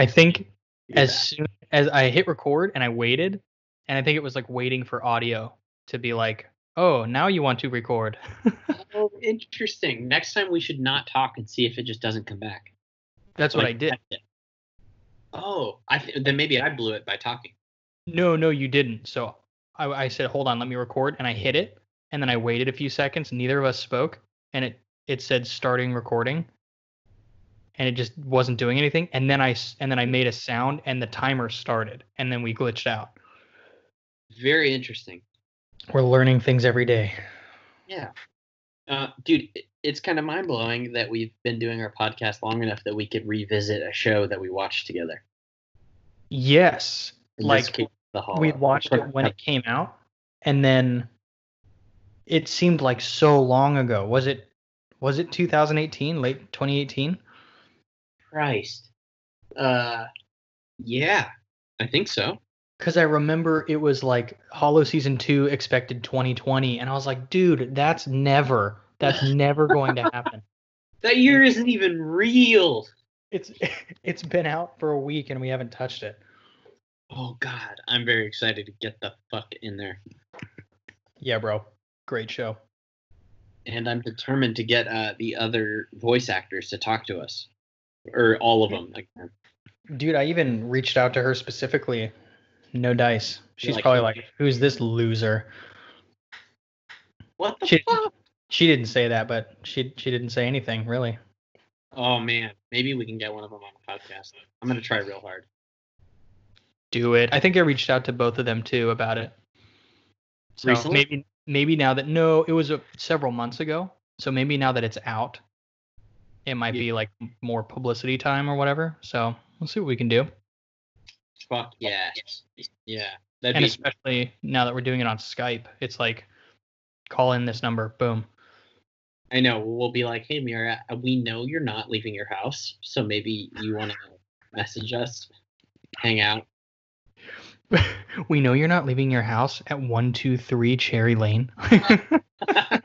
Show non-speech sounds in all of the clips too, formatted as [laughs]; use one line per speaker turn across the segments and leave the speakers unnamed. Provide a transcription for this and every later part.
I think
Yeah.
as soon as I hit record and I waited, and I think it was like waiting for audio to be like, oh, now you want to record. [laughs]
Oh, interesting. Next time we should not talk and see if it just doesn't come back.
That's what I did.
Oh, I th- then maybe I blew it by talking.
No, no, you didn't. So I, I said, hold on, let me record, and I hit it, and then I waited a few seconds. Neither of us spoke, and it it said starting recording, and it just wasn't doing anything. And then I and then I made a sound, and the timer started, and then we glitched out.
Very interesting.
We're learning things every day.
Yeah. Uh, dude, it's kind of mind blowing that we've been doing our podcast long enough that we could revisit a show that we watched together.
Yes,
In
like
case,
we watched it when it came out, and then it seemed like so long ago. Was it? Was it 2018, late 2018?
Christ. Uh, yeah, I think so.
Because I remember it was like Hollow season two expected 2020, and I was like, dude, that's never, that's [laughs] never going to happen.
That year isn't even real.
It's [laughs] it's been out for a week and we haven't touched it.
Oh God, I'm very excited to get the fuck in there,
Yeah, bro, great show.
and I'm determined to get uh, the other voice actors to talk to us, or all of them. Like,
Dude, I even reached out to her specifically. No dice. She's
like,
probably like, who's this loser?
what the
She-
fuck?
She didn't say that, but she she didn't say anything really.
Oh man, maybe we can get one of them on the podcast. I'm gonna try real hard.
Do it. I think I reached out to both of them too about it. So
Recently?
maybe maybe now that no, it was a, several months ago. So maybe now that it's out, it might
Yeah.
be like more publicity time or whatever. So we'll see what we can do.
Fuck yeah, yeah. That'd
and
be
especially now that we're doing it on Skype, it's like call in this number, boom.
I know. We'll be like, hey, Mira, uh, we know you're not leaving your house, so maybe you want to message us, hang out. [laughs]
we know you're not leaving your house at 123 Cherry Lane. [laughs] [laughs]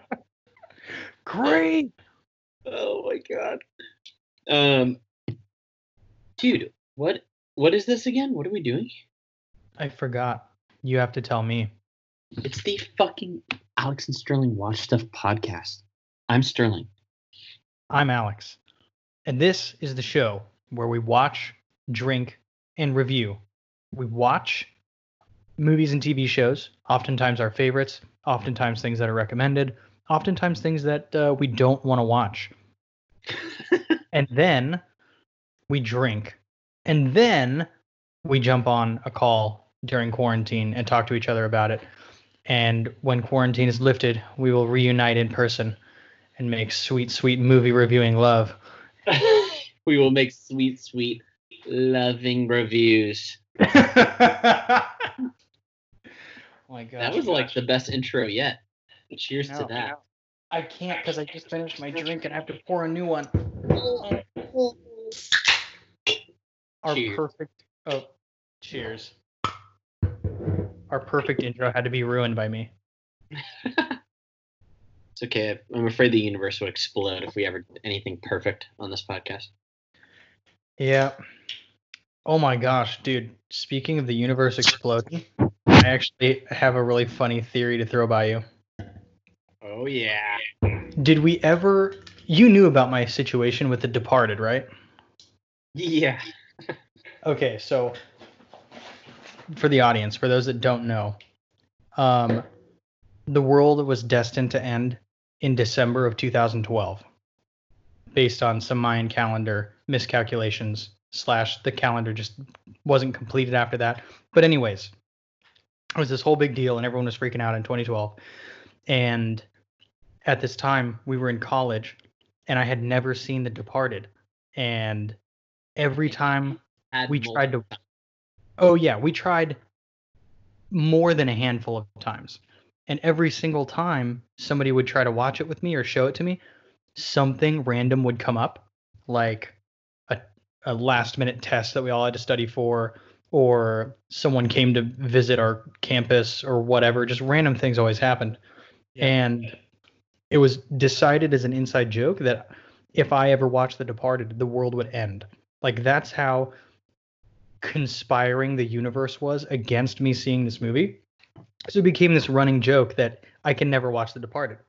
Great.
Oh my god. Um, dude, what what is this again? What are we doing?
I forgot. You have to tell me.
It's the fucking Alex and Sterling Watch Stuff podcast. I'm Sterling.
I'm Alex. And this is the show where we watch, drink, and review. We watch movies and TV shows, oftentimes our favorites, oftentimes things that are recommended, oftentimes things that uh, we don't want to watch. [laughs] and then we drink. And then we jump on a call during quarantine and talk to each other about it. And when quarantine is lifted, we will reunite in person and make sweet, sweet movie reviewing love. [laughs]
we will make sweet, sweet, loving reviews. [laughs]
oh my god.
that was like the best intro yet. Cheers
No,
to that.
I can't because I just finished my drink and I have to pour a new one. Our
Cheers.
perfect. Oh, cheers. Our perfect intro had to be ruined by me. [laughs]
It's okay. I'm afraid the universe would explode if we ever did anything perfect on this podcast.
Yeah. Oh my gosh, dude. Speaking of the universe [laughs] exploding, I actually have a really funny theory to throw by you.
Oh yeah.
Did we ever. You knew about my situation with The Departed, right?
Yeah. [laughs]
Okay, so for the audience, for those that don't know, um, the world was destined to end in December of 2012, based on some Mayan calendar miscalculations. Slash, the calendar just wasn't completed after that. But anyways, it was this whole big deal, and everyone was freaking out in 2012. And at this time, we were in college, and I had never seen The Departed, and every time we tried to oh yeah we tried more than a handful of times. And every single time somebody would try to watch it with me or show it to me something random would come up like a, a last minute test that we all had to study for or someone came to visit our campus or whatever. Just random things always happened.
Yeah.
and it was decided as an inside joke that if i ever watched the departed the world would end like that's how conspiring the universe was against me seeing this movie. So it became this running joke that I can never watch The Departed.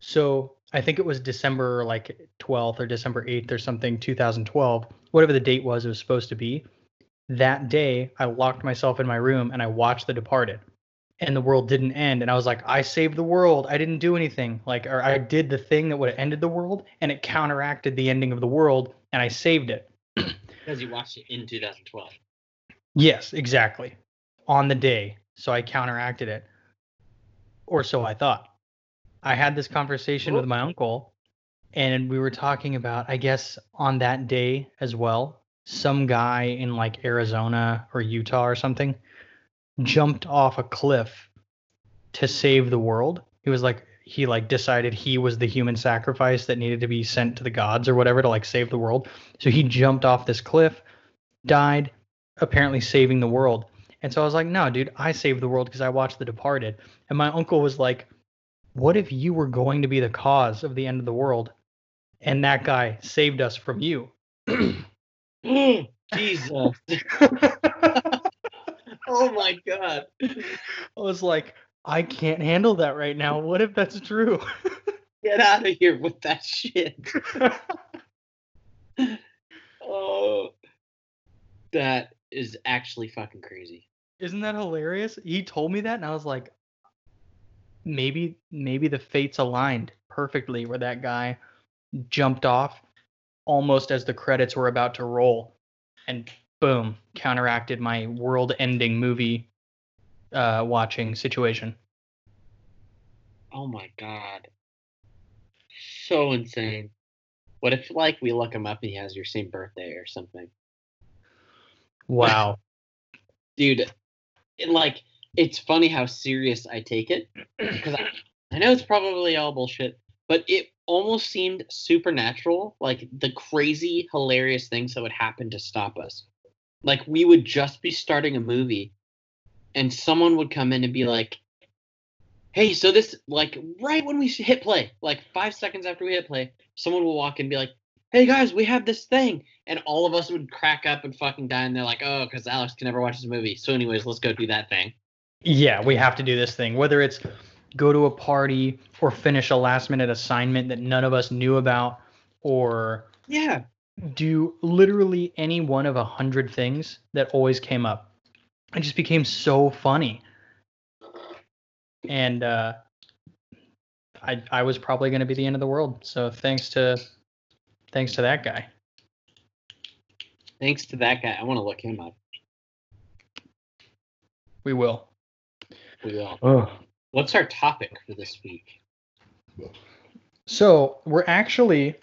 So I think it was December like 12th or December 8th or something, 2012, whatever the date was it was supposed to be. That day, I locked myself in my room and I watched The Departed. And the world didn't end. And I was like, I saved the world. I didn't do anything. Like, or I did the thing that would have ended the world and it counteracted the ending of the world and I saved it.
Because you watched it in 2012.
Yes, exactly. On the day. So I counteracted it. Or so I thought. I had this conversation with my uncle, and we were talking about, I guess, on that day as well, some guy in like Arizona or Utah or something jumped off a cliff to save the world. He was like, he like decided he was the human sacrifice that needed to be sent to the gods or whatever to like save the world. So he jumped off this cliff, died, apparently saving the world. And so I was like, no, dude, I saved the world because I watched The Departed. And my uncle was like, what if you were going to be the cause of the end of the world and that guy saved us from you? [clears throat]
Jesus. [laughs] oh my god.
I was like, I can't handle that right now. What if that's true? [laughs]
Get out of here with that shit. oh. That is actually fucking crazy.
Isn't that hilarious? He told me that and I was like, maybe maybe the fates aligned perfectly where that guy jumped off almost as the credits were about to roll and boom counteracted my world ending movie uh, watching situation
Oh my god. So insane. What if like we look him up and he has your same birthday or something?
wow [laughs]
Dude, it, like it's funny how serious I take it because I, I know it's probably all bullshit, but it almost seemed supernatural, like the crazy, hilarious things that would happen to stop us. Like we would just be starting a movie, and someone would come in and be like, "Hey, so this like right when we hit play, like five seconds after we hit play, someone will walk in and be like." Hey guys, we have this thing, and all of us would crack up and fucking die, and they're like, "Oh, because Alex can never watch this movie." So, anyways, let's go do that thing.
yeah we have to do this thing whether it's go to a party or finish a last minute assignment that none of us knew about or
Yeah,
do literally any one of a hundred things that always came up. It just became so funny. And uh, I I was probably going to be the end of the world. So thanks to thanks to that guy.
thanks to that guy. I want to look him up.
We will.
We will.
Oh.
What's our topic for this week?
So we're actually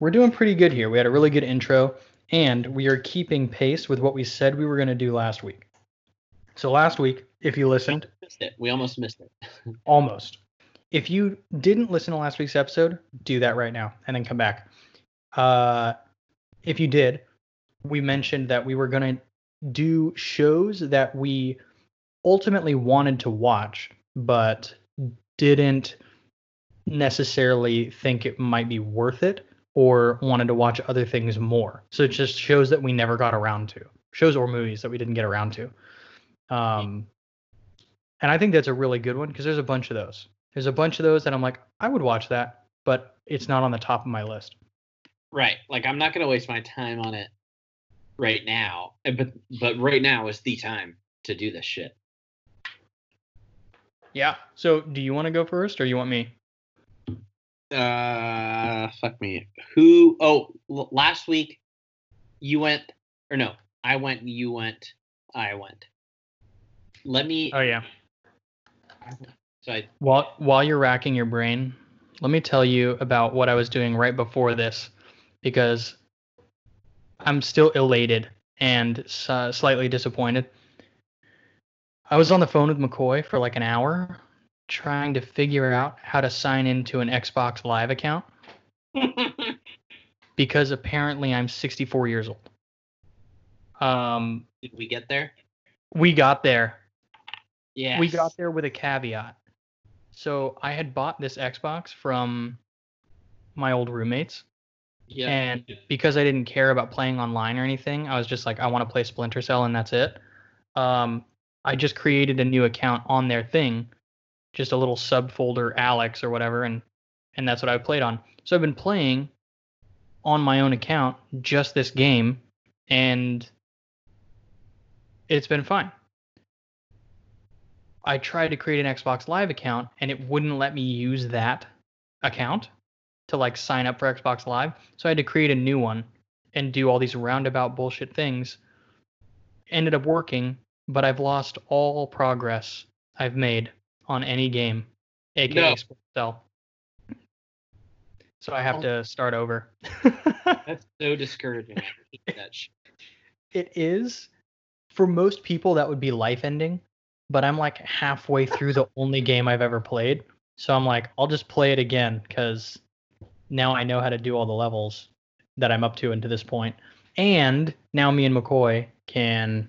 we're doing pretty good here. We had a really good intro, and we are keeping pace with what we said we were going to do last week. So last week, if you listened,
We almost missed it. [laughs]
almost. If you didn't listen to last week's episode, do that right now and then come back. Uh, if you did, we mentioned that we were going to do shows that we ultimately wanted to watch, but didn't necessarily think it might be worth it or wanted to watch other things more. So it just shows that we never got around to shows or movies that we didn't get around to. Um, and I think that's a really good one because there's a bunch of those. There's a bunch of those that I'm like, I would watch that, but it's not on the top of my list.
Right. Like I'm not gonna waste my time on it right now. But but right now is the time to do this shit.
Yeah. So do you want to go first or you want me?
Uh, fuck me. Who? Oh, l- last week you went, or no, I went. You went. I went. Let me.
Oh yeah.
So I.
While while you're racking your brain, let me tell you about what I was doing right before this because I'm still elated and s- slightly disappointed. I was on the phone with McCoy for like an hour trying to figure out how to sign into an Xbox Live account [laughs] because apparently I'm 64 years old. Um,
Did we get there?
we got there.
Yeah.
We got there with a caveat. So I had bought this Xbox from my old roommates,
Yeah.
And because I didn't care about playing online or anything, I was just like, I want to play Splinter Cell and that's it. Um, I just created a new account on their thing, just a little subfolder Alex or whatever, and and that's what I played on. So I've been playing on my own account just this game, and it's been fine. I tried to create an Xbox Live account and it wouldn't let me use that account to like sign up for Xbox Live. So I had to create a new one and do all these roundabout bullshit things. Ended up working, but I've lost all progress I've made on any game, aka
No.
Cell. So I have
Oh.
to start over. [laughs]
That's so discouraging. That
it is for most people that would be life ending but i'm like halfway through the only game i've ever played so i'm like i'll just play it again because now i know how to do all the levels that i'm up to and to this point and now me and mccoy can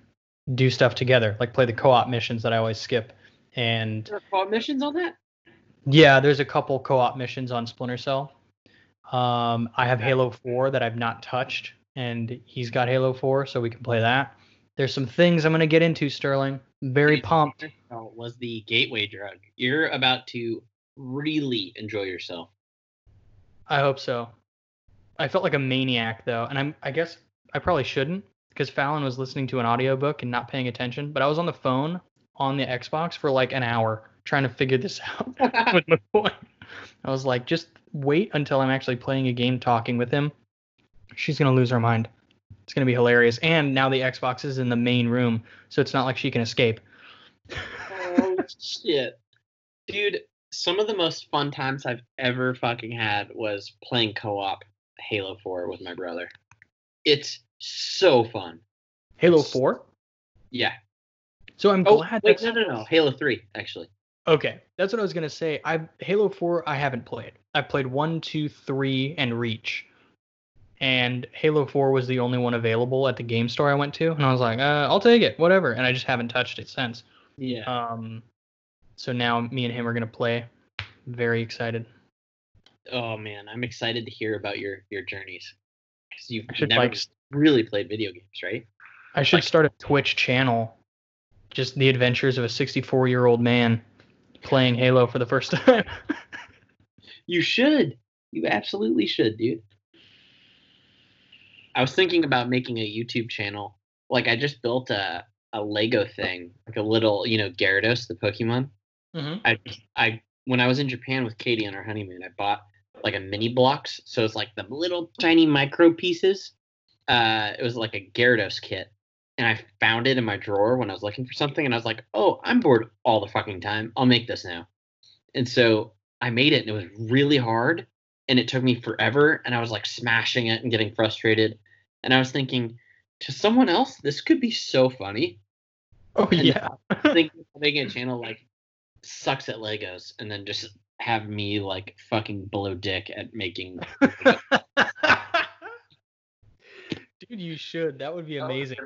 do stuff together like play the co-op missions that i always skip and
There co-op missions on that?
yeah, there's a couple co-op missions on Splinter Cell. Um, I have Halo 4 that I've not touched, and he's got Halo 4, so we can play that. There's some things I'm gonna get into, Sterling. Very pumped.
Was the gateway drug. You're about to really enjoy yourself.
I hope so. I felt like a maniac though, and I'm I guess I probably shouldn't because Fallon was listening to an audiobook and not paying attention, but I was on the phone on the Xbox for like an hour trying to figure this [laughs] out [laughs] with McCoy. I was like, just wait until I'm actually playing a game talking with him. She's gonna lose her mind. It's gonna be hilarious. And now the Xbox is in the main room, so it's not like she can escape.
oh [laughs] shit, dude! Some of the most fun times I've ever fucking had was playing co-op Halo 4 with my brother. It's so fun.
Halo 4.
Yeah.
So I'm
Oh
glad
wait,
that's
no, no, no. Halo 3 actually.
Okay, that's what I was gonna say. I Halo Four I haven't played. I played one, two, three, and Reach, and Halo Four was the only one available at the game store I went to, and I was like, uh, I'll take it, whatever. And I just haven't touched it since.
Yeah.
Um, so now me and him are gonna play. Very excited.
oh man, I'm excited to hear about your your journeys because you've
should
never
like
really played video games, right?
I should
Like-
start a Twitch channel. Just the adventures of a 64 year old man playing Halo for the first time. [laughs]
You should. You absolutely should, dude. I was thinking about making a YouTube channel. Like I just built a a Lego thing, like a little, you know, Gyarados, the Pokemon.
mm-hmm.
I I when I was in Japan with Katie on our honeymoon, I bought like a mini blocks. So it's like the little tiny micro pieces. Uh, it was like a Gyarados kit, and I found it in my drawer when I was looking for something, and I was like, "Oh, I'm bored all the fucking time. I'll make this now." And so I made it, and it was really hard, and it took me forever, and I was like smashing it and getting frustrated, and I was thinking, to someone else, this could be so funny
Oh
And-
yeah. [laughs]
thinking [laughs] of making a channel like sucks at Legos and then just have me like fucking blow dick at making [laughs]
Dude, you should. That would be oh, amazing.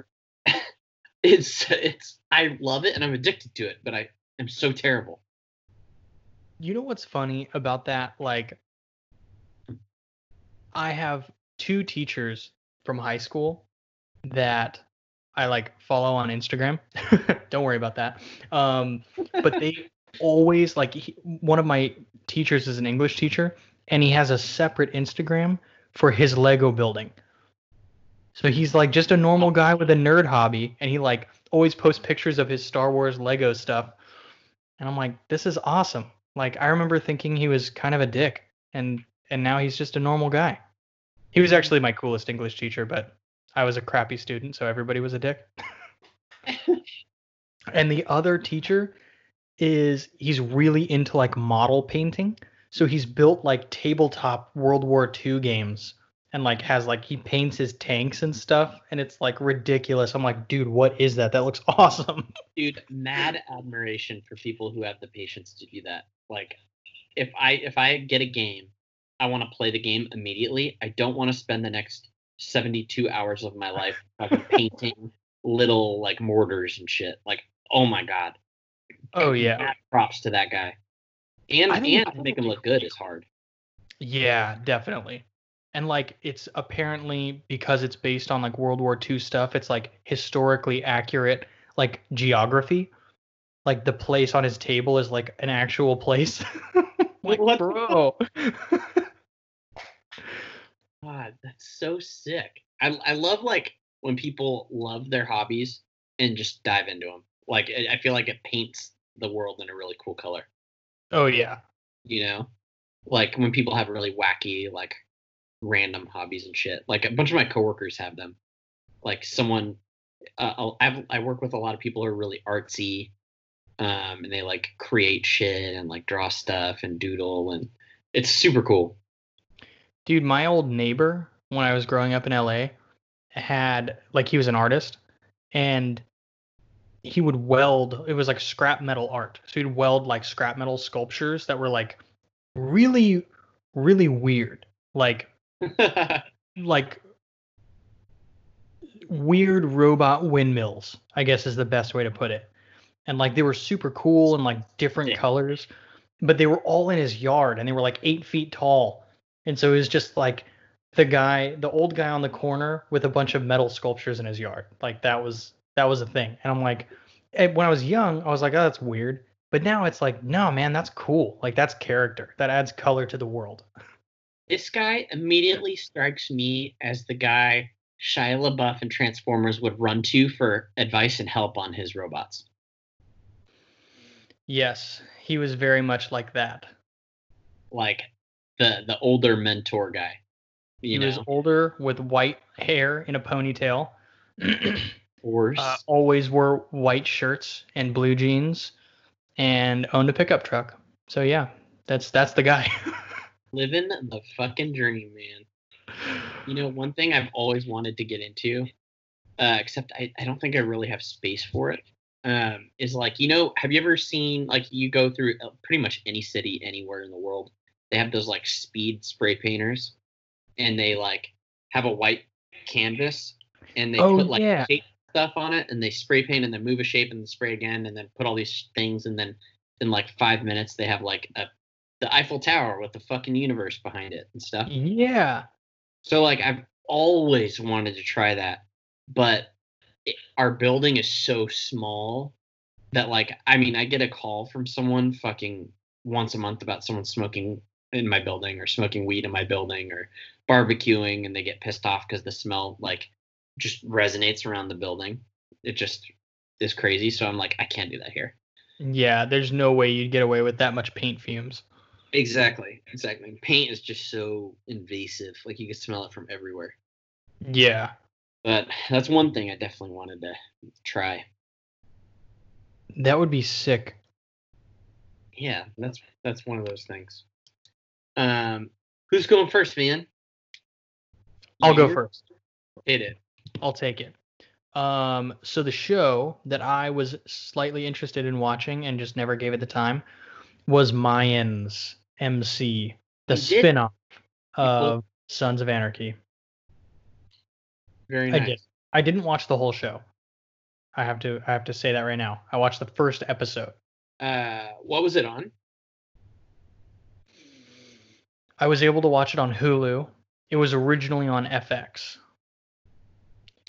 It's it's I love it and I'm addicted to it, but I am so terrible.
You know what's funny about that? Like, I have two teachers from high school that I like follow on Instagram. [laughs] Don't worry about that. Um, but they [laughs] always like he, one of my teachers is an English teacher, and he has a separate Instagram for his Lego building. So he's like just a normal oh. guy with a nerd hobby, and he like always posts pictures of his Star Wars Lego stuff. And I'm like, this is awesome. Like I remember thinking he was kind of a dick, and and now he's just a normal guy. He was actually my coolest English teacher, but I was a crappy student, so everybody was a dick. [laughs] and the other teacher is he's really into like model painting. So he's built like tabletop World War II games and like has like he paints his tanks and stuff and it's like ridiculous. I'm like, dude, what is that? That looks [laughs] awesome.
Dude, mad admiration for people who have the patience to do that. Like if I if I get a game, I want to play the game immediately. I don't want to spend the next 72 hours of my life [laughs] fucking painting little like mortars and shit. Like, oh my god.
Oh yeah.
Mad props to that guy. And and to make him look good is hard.
Yeah, definitely. And like it's apparently because it's based on like World War II stuff, it's like historically accurate like geography. Like the place on his table is like an actual place. [laughs] like,
What
bro. [laughs] [laughs]
God, that's so sick. I I love like when people love their hobbies and just dive into them. Like I I feel like it paints the world in a really cool color.
oh yeah.
You know, like when people have really wacky like random hobbies and shit. Like a bunch of my coworkers have them. Like someone, uh, I work with a lot of people who are really artsy, um, and they like create shit and like draw stuff and doodle, and it's super cool.
Dude, my old neighbor when I was growing up in LA had like he was an artist and he would weld it was like scrap metal art. So he'd weld like scrap metal sculptures that were like really really weird. Like [laughs] like weird robot windmills, I guess is the best way to put it. And like they were super cool and like different
Yeah.
colors, but they were all in his yard and they were like eight feet tall. And so it was just like the guy, the old guy on the corner with a bunch of metal sculptures in his yard. Like that was that was a thing. And I'm like, when I was young, I was like, oh, that's weird. But now it's like, no, man, that's cool. Like that's character. That adds color to the world. [laughs]
this guy immediately strikes me as the guy Shia LaBeouf and Transformers would run to for advice and help on his robots.
Yes, he was very much like that.
Like the the older mentor guy.
He
know,
was older with white hair in a ponytail. [clears throat] Uh, always wore white shirts and blue jeans and owned a pickup truck. So yeah, that's that's the guy. [laughs]
living the fucking dream, man. You know, one thing I've always wanted to get into, uh, except I, I don't think I really have space for it, um, is like, you know, have you ever seen, like, you go through uh, pretty much any city anywhere in the world, they have those, like, speed spray painters, and they, like, have a white canvas, and they
Oh,
put, like,
yeah.
shape stuff on it, and they spray paint, and then move a shape, and then spray again, and then put all these things, and then in, like, five minutes, they have, like, a the Eiffel Tower with the fucking universe behind it and stuff.
yeah.
So like I've always wanted to try that, but it, our building is so small that like I mean I get a call from someone fucking once a month about someone smoking in my building or smoking weed in my building or barbecuing and they get pissed off because the smell like just resonates around the building. It just is crazy. So I'm like I can't do that here.
Yeah, there's no way you'd get away with that much paint fumes.
Exactly. Exactly. Paint is just so invasive. Like you can smell it from everywhere.
Yeah.
But that's one thing I definitely wanted to try.
That would be sick.
Yeah, that's that's one of those things. Um, who's going first, man?
I'll go first.
Hit it.
I'll take it. Um, so the show that I was slightly interested in watching and just never gave it the time was Mayans MC, the spin-off
pulled-
of Sons of Anarchy.
Very nice.
I did. I didn't watch the whole show. I have to I have to say that right now. I watched the first episode.
Uh, what was it on?
I was able to watch it on Hulu. It was originally on FX.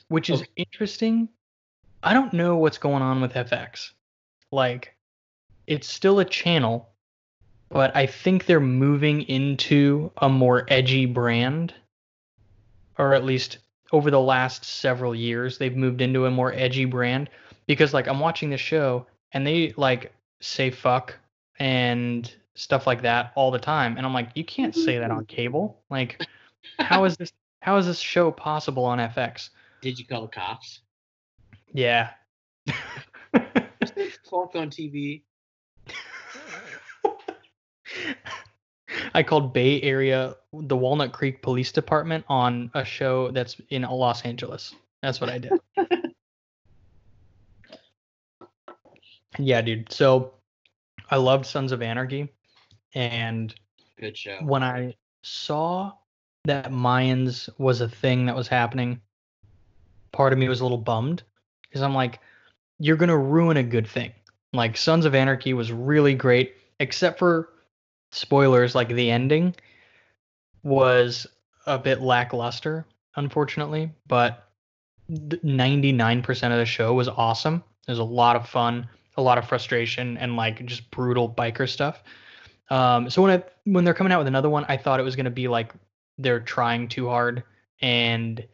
Which is
Okay.
interesting. I don't know what's going on with FX. Like it's still a channel, but I think they're moving into a more edgy brand. Or at least over the last several years they've moved into a more edgy brand because like I'm watching the show and they like say fuck and stuff like that all the time and I'm like you can't say that on cable like how is this how is this show possible on FX
Did you call the cops?
yeah [laughs]
Fuck on TV.
I called Bay Area the Walnut Creek Police Department on a show that's in Los Angeles. That's what I did. [laughs] yeah, dude. So I loved Sons of Anarchy. And
Good show.
when I saw that Mayans was a thing that was happening, part of me was a little bummed because I'm like, you're going to ruin a good thing. Like, Sons of Anarchy was really great, except for spoilers, like the ending was a bit lackluster, unfortunately, but 99% of the show was awesome. There's a lot of fun, a lot of frustration, and like just brutal biker stuff. Um, so when I, when they're coming out with another one, I thought it was gonna be like they're trying too hard and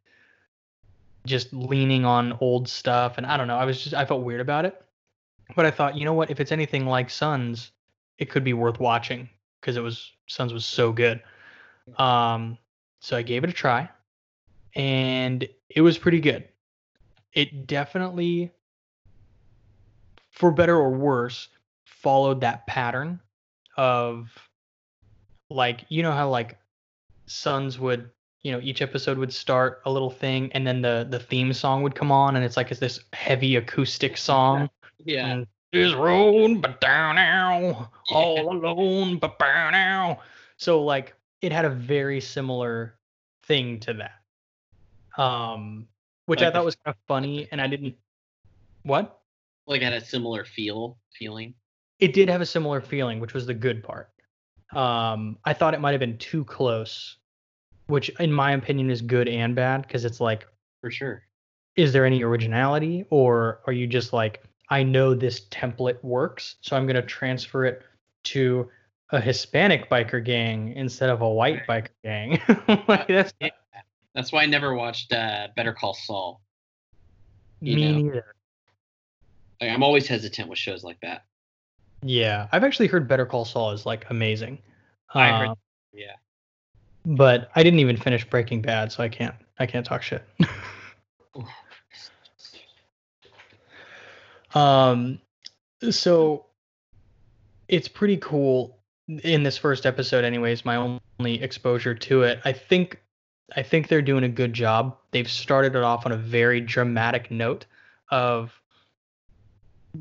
just leaning on old stuff, and I don't know. I was just I felt weird about it, but I thought, you know what? If it's anything like Sons, it could be worth watching because it was Sons was so good. Um, so I gave it a try, and it was pretty good. It definitely, for better or worse, followed that pattern of like you know how like Sons would you know each episode would start a little thing and then the the theme song would come on and it's like it's this heavy acoustic song
Yeah.
and this road but down now all alone but down now so like it had a very similar thing to that um which i
Like the
thought was kind of funny and i didn't what
Like had a similar feel feeling.
it did have a similar feeling, which was the good part. Um, I thought it might have been too close, which in my opinion is good and bad because it's like,
For sure.
is there any originality or are you just like, I know this template works, so I'm gonna transfer it to a Hispanic biker gang instead of a white biker gang. [laughs] like that's
Yeah. That's why I never watched uh, Better Call Saul. you
me
know.
neither.
Like I'm always hesitant with shows like that.
Yeah, I've actually heard Better Call Saul is like amazing.
I heard-
Um,
Yeah.
but I didn't even finish Breaking Bad, so I can't I can't talk shit. [laughs] um so it's pretty cool in this first episode anyways, my only exposure to it. I think I think they're doing a good job. They've started it off on a very dramatic note of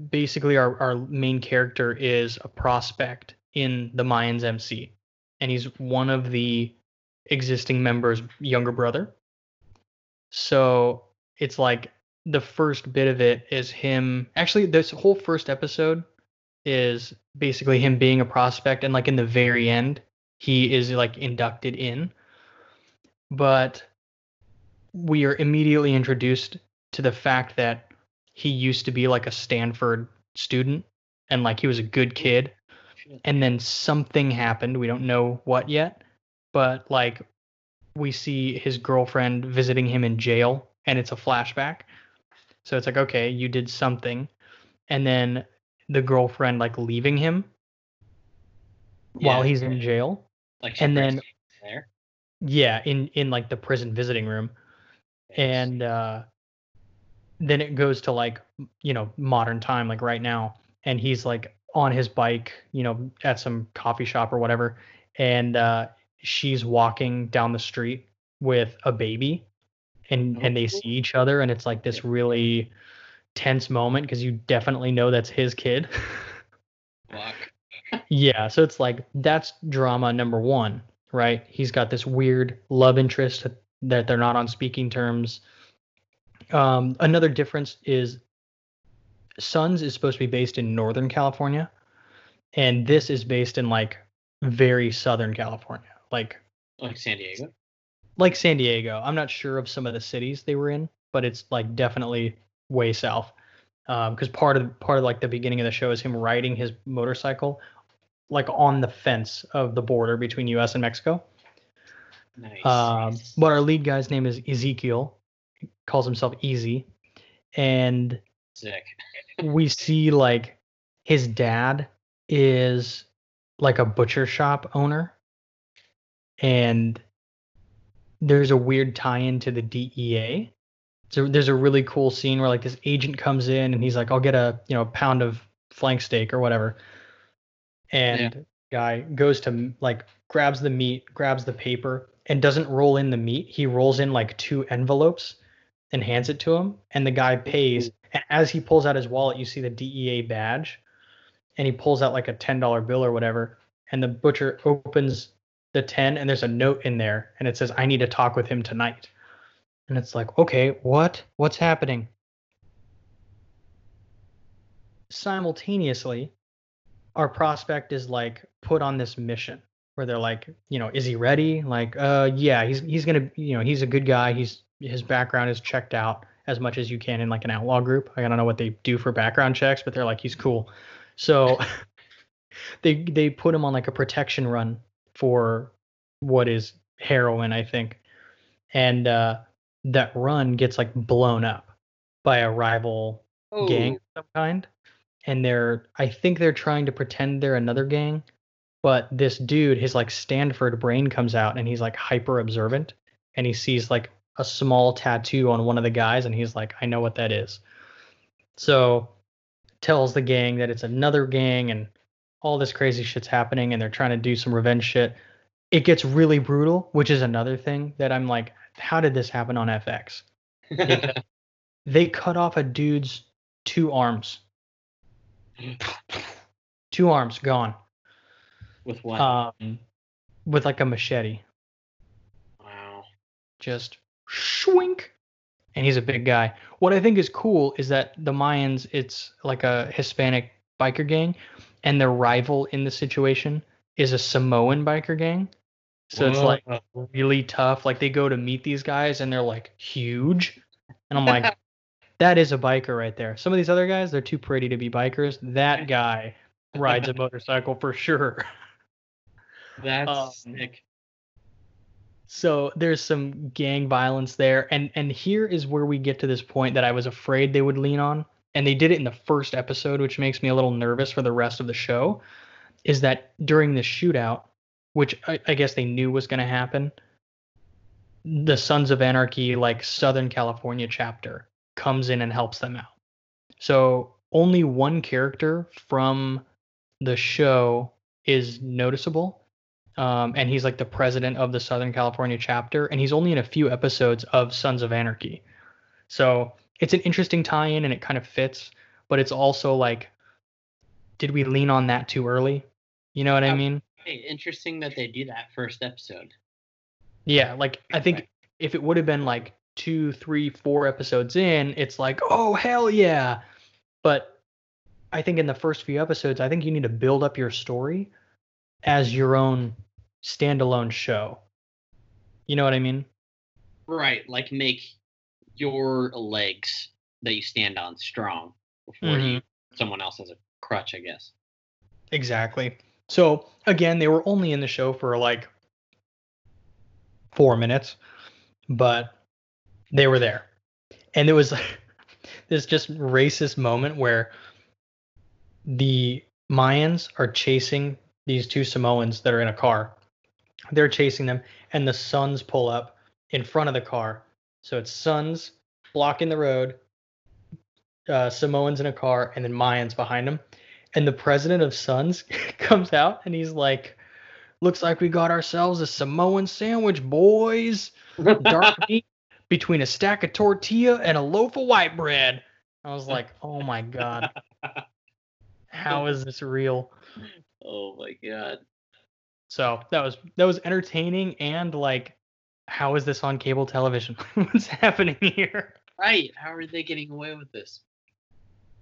basically our, our main character is a prospect in the Mayans MC and he's one of the existing members' younger brother. So it's like the first bit of it is him. Actually, this whole first episode is basically him being a prospect, and like in the very end, he is like inducted in. But we are immediately introduced to the fact that he used to be like a Stanford student and like he was a good oh, kid and then something happened we don't know what yet but like we see his girlfriend visiting him in jail and it's a flashback so it's like okay you did something and then the girlfriend like leaving him while he's in jail
Like
and then-
there.
yeah in in like the prison visiting room and uh then it goes to like you know modern time like right now and he's like on his bike you know at some coffee shop or whatever and uh she's walking down the street with a baby and and they
Oh.
see each other and it's like this really tense moment because you definitely know that's his kid [laughs] yeah, so it's like that's drama number one, right? He's got this weird love interest that they're not on speaking terms. Um, another difference is Sons is supposed to be based in Northern California, and this is based in like very Southern California, like
Like San Diego.
Like San Diego. I'm not sure of some of the cities they were in, but it's like definitely way south. Because part of part of like the beginning of the show is him riding his motorcycle, like on the fence of the border between U.S. and Mexico.
Nice.
Um, but our lead guy's name is Ezekiel. He calls himself Easy, and
Sick.
we see like his dad is like a butcher shop owner and there's a weird tie-in to the DEA. So there's a really cool scene where like this agent comes in and he's like, I'll get a you know a pound of flank steak or whatever. And guy goes to like grabs the meat, grabs the paper, and doesn't roll in the meat. He rolls in like two envelopes and hands it to him. And the guy pays. And as he pulls out his wallet, you see the DEA badge. And he pulls out like a ten dollar bill or whatever. And the butcher opens the 10 and there's a note in there and it says i need to talk with him tonight and it's like okay what what's happening simultaneously our prospect is like put on this mission where they're like, you know, is he ready? Like, uh, yeah, he's he's gonna, you know, he's a good guy. He's his background is checked out as much as you can in like an outlaw group. I don't know what they do for background checks, but they're like, he's cool. So [laughs] they they put him on like a protection run for what is heroin, I think, and uh, that run gets like blown up by a rival
Oh,
gang of some kind. And they're I think they're trying to pretend they're another gang, but this dude, his like Stanford brain comes out and he's like hyper observant and he sees like a small tattoo on one of the guys and he's like, I know what that is. So tells the gang that it's another gang and all this crazy shit's happening and they're trying to do some revenge shit. It gets really brutal, which is another thing that I'm like, how did this happen on FX? [laughs] they cut off a dude's two arms. two arms gone.
with what?
Um, with like a machete.
wow.
Just shwink. And he's a big guy. What I think is cool is that the Mayans, it's like a Hispanic biker gang, and their rival in the situation is a Samoan biker gang. So it's like really tough. Like they go to meet these guys and they're like huge. And I'm like, [laughs] that is a biker right there. Some of these other guys, they're too pretty to be bikers. That guy rides a [laughs] motorcycle for sure.
that's
um,
sick.
So there's some gang violence there. And and here is where we get to this point that I was afraid they would lean on. And they did it in the first episode, which makes me a little nervous for the rest of the show. Is that during the shootout, which I, I guess they knew was going to happen, the Sons of Anarchy, like Southern California chapter, comes in and helps them out. So only one character from the show is noticeable. Um, and he's like the president of the Southern California chapter, and he's only in a few episodes of Sons of Anarchy. So it's an interesting tie-in, and it kind of fits. But it's also like, did we lean on that too early? You know what I mean?
Hey, interesting that they do that first episode.
Yeah, like I think
Right.
if it would have been like two, three, four episodes in, it's like, oh hell yeah. But I think in the first few episodes, I think you need to build up your story as your own standalone show. You know what I mean?
Right, like make your legs that you stand on strong before
Mhm.
you someone else has a crutch, I guess.
Exactly. So again, they were only in the show for like four minutes, but they were there. And it was [laughs] this just racist moment where the Mayans are chasing these two Samoans that are in a car. They're chasing them, and the Sons pull up in front of the car. So it's Sons blocking the road, uh, Samoans in a car, and then Mayans behind them. And the president of Sons [laughs] comes out and he's like, Looks like we got ourselves a Samoan sandwich, boys. Dark [laughs] meat between a stack of tortilla and a loaf of white bread. I was like, Oh my God. How is this real?
oh my god.
So that was that was entertaining and like, how is this on cable television? [laughs] What's happening here?
Right, how are they getting away with this?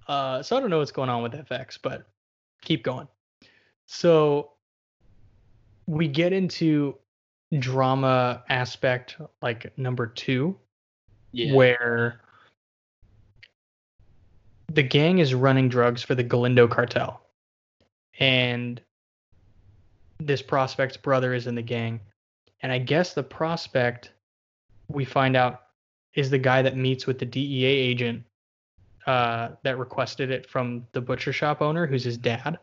Uh, so I don't know what's going on with FX, but keep going. So we get into drama aspect like number two,
Yeah.
where the gang is running drugs for the Galindo cartel. And this prospect's brother is in the gang. And I guess the prospect, we find out, is the guy that meets with the DEA agent uh, that requested it from the butcher shop owner, who's his dad.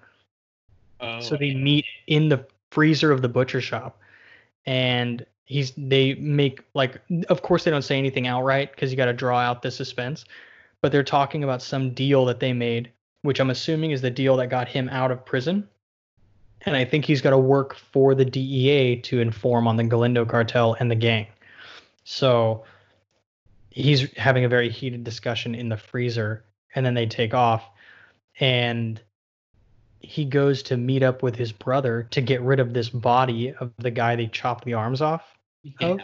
oh,
So they meet in the freezer of the butcher shop, and he's they make like of course they don't say anything outright because you got to draw out the suspense, but they're talking about some deal that they made, which I'm assuming is the deal that got him out of prison. And I think he's got to work for the DEA to inform on the Galindo cartel and the gang. So he's having a very heated discussion in the freezer, and then they take off. And he goes to meet up with his brother to get rid of this body of the guy they chopped the arms off.
yeah.
of.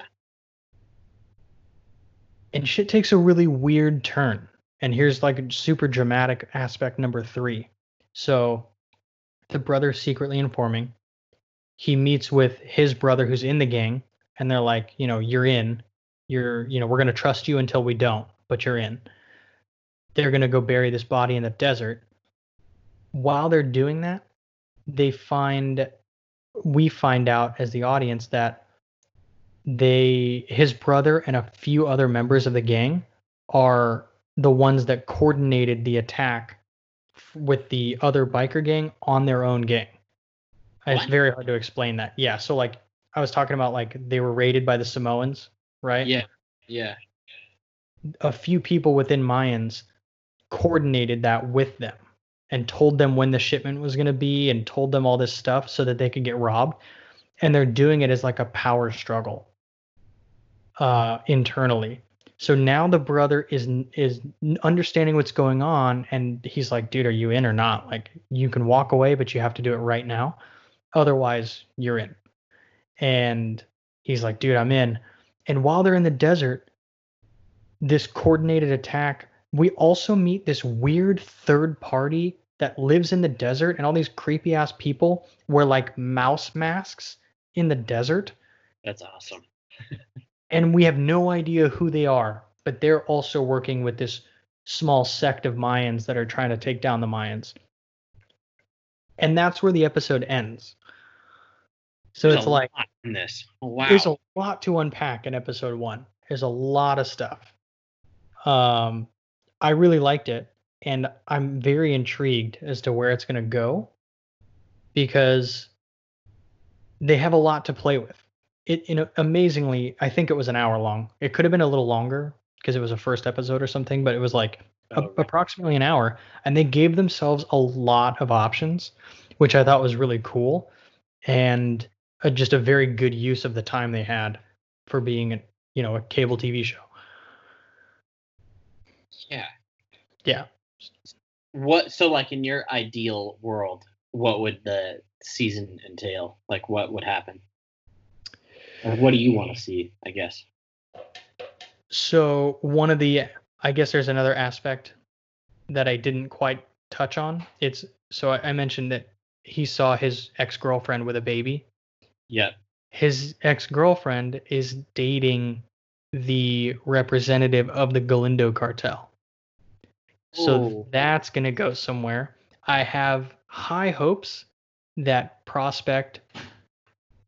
And shit takes a really weird turn. And here's like super dramatic aspect number three. So the brother secretly informing. he meets with his brother who's in the gang, and they're like, you know, you're in. You're, you know, we're gonna trust you until we don't, but you're in. They're gonna go bury this body in the desert. While they're doing that, they find we find out as the audience that they his brother and a few other members of the gang are the ones that coordinated the attack with the other biker gang on their own gang. It's very hard to explain that. Yeah, so like I was talking about like they were raided by the Samoans, right?
Yeah. Yeah.
a few people within Mayans coordinated that with them and told them when the shipment was going to be and told them all this stuff so that they could get robbed. And they're doing it as like a power struggle uh, internally. So now the brother is is understanding what's going on, and he's like, "Dude, are you in or not? Like, you can walk away, but you have to do it right now, otherwise you're in." And he's like, "Dude, I'm in." And while they're in the desert, this coordinated attack. We also meet this weird third party that lives in the desert, and all these creepy ass people wear like mouse masks in the desert,
That's awesome. [laughs]
and we have no idea who they are, but they're also working with this small sect of Mayans that are trying to take down the Mayans. And that's where the episode ends. So
There's
it's like
in this. Wow.
there's a lot to unpack in episode one. There's a lot of stuff. Um, I really liked it, and I'm very intrigued as to where it's going to go because they have a lot to play with. It, you know, amazingly, I think it was an hour long. It could have been a little longer because it was a first episode or something, but it was like a-
Oh, right.
approximately an hour, and they gave themselves a lot of options, which I thought was really cool, and uh, just a very good use of the time they had for being, a, you know, a cable TV show.
yeah.
Yeah.
What so like in your ideal world, what would the season entail? Like what would happen? What do you want to see, I guess?
So one of the, I guess there's another aspect that I didn't quite touch on. It's so I, I mentioned that he saw his ex girlfriend with a baby.
Yeah.
His ex girlfriend is dating the representative of the Galindo cartel. So
Oh.
that's going to go somewhere. I have high hopes that Prospect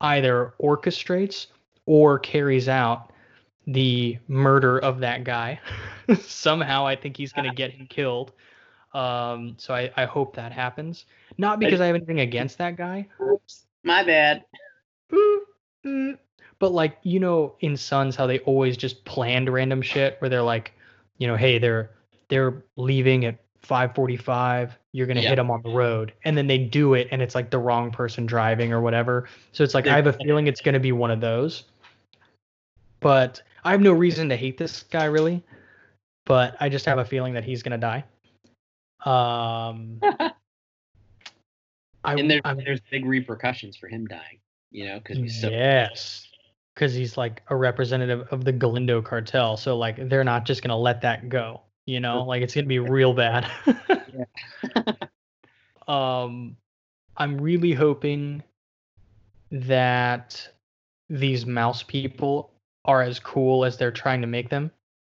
either orchestrates or carries out the murder of that guy. [laughs] Somehow, I think he's going to get him killed. Um, so I, I hope that happens. Not because I have anything against that guy,
Oops. My bad. [laughs]
but like you know, in Sons, how they always just planned random shit where they're like, you know, hey, they're they're leaving at 5:45. You're gonna
Yeah.
hit them on the road, and then they do it, and it's like the wrong person driving or whatever. So it's like I have a feeling it's gonna be one of those. But I have no reason to hate this guy really, but I just have a feeling that he's gonna die. Um, [laughs] I,
and there's
I'm
there's big repercussions for him dying, you know, because we still
yes, because he's like a representative of the Galindo cartel. So like they're not just gonna let that go. You know, like it's gonna be real bad. [laughs] um, I'm really hoping that these mouse people are as cool as they're trying to make them,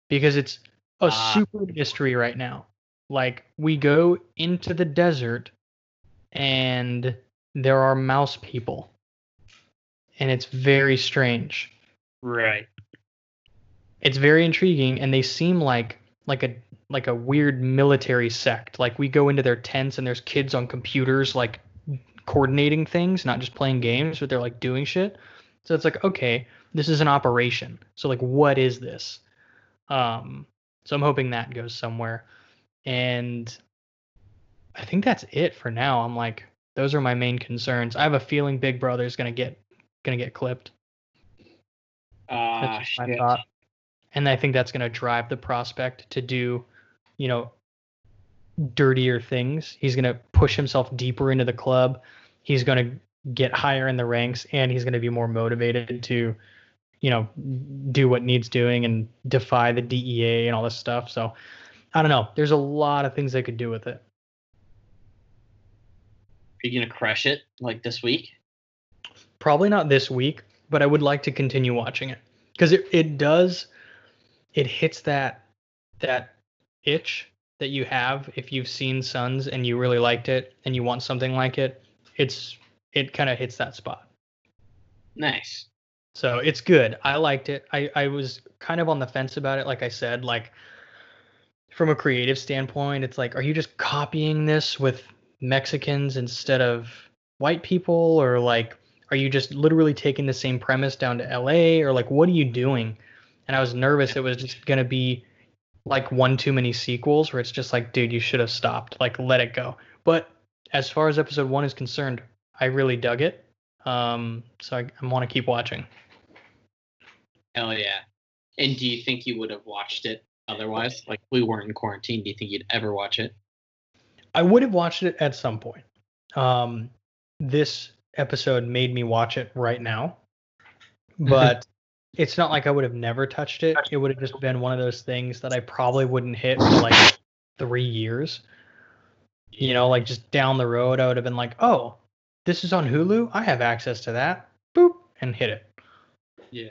because it's a
Ah.
super mystery right now. Like we go into the desert and there are mouse people. And it's very strange.
right.
It's very intriguing and they seem like like a like a weird military sect. Like we go into their tents and there's kids on computers like coordinating things, not just playing games, but they're like doing shit. So it's like, okay, this is an operation. So like what is this? Um so I'm hoping that goes somewhere. And I think that's it for now. I'm like, those are my main concerns. I have a feeling Big Brother's gonna get gonna get clipped.
Ah,
my
shit.
thought. And I think that's gonna drive the prospect to do, you know, dirtier things. He's gonna push himself deeper into the club. He's gonna get higher in the ranks, and he's gonna be more motivated to, you know, do what needs doing and defy the DEA and all this stuff. So I don't know. There's a lot of things they could do with it.
Are you gonna crush it like this week?
Probably not this week, but I would like to continue watching it because it, it does it hits that that itch that you have if you've seen Sons and you really liked it and you want something like it. It's it kind of hits that spot.
Nice.
So it's good. I liked it. I, I was kind of on the fence about it, like I said, like from a creative standpoint, it's like, are you just copying this with Mexicans instead of white people? Or like, are you just literally taking the same premise down to LA? Or like, what are you doing? And I was nervous it was just gonna be like one too many sequels where it's just like, dude, you should have stopped. Like let it go. But as far as episode one is concerned, I really dug it. Um, so I, I want to keep watching.
Hell yeah. And do you think you would have watched it otherwise? Like we weren't in quarantine, do you think you'd ever watch it?
I would have watched it at some point. Um, this episode made me watch it right now, but it's not like I would have never touched it. It would have just been one of those things that I probably wouldn't hit for like three years. You know, like just down the road, I would have been like, oh, this is on Hulu. I have access to that. Boop, and hit it.
Yeah.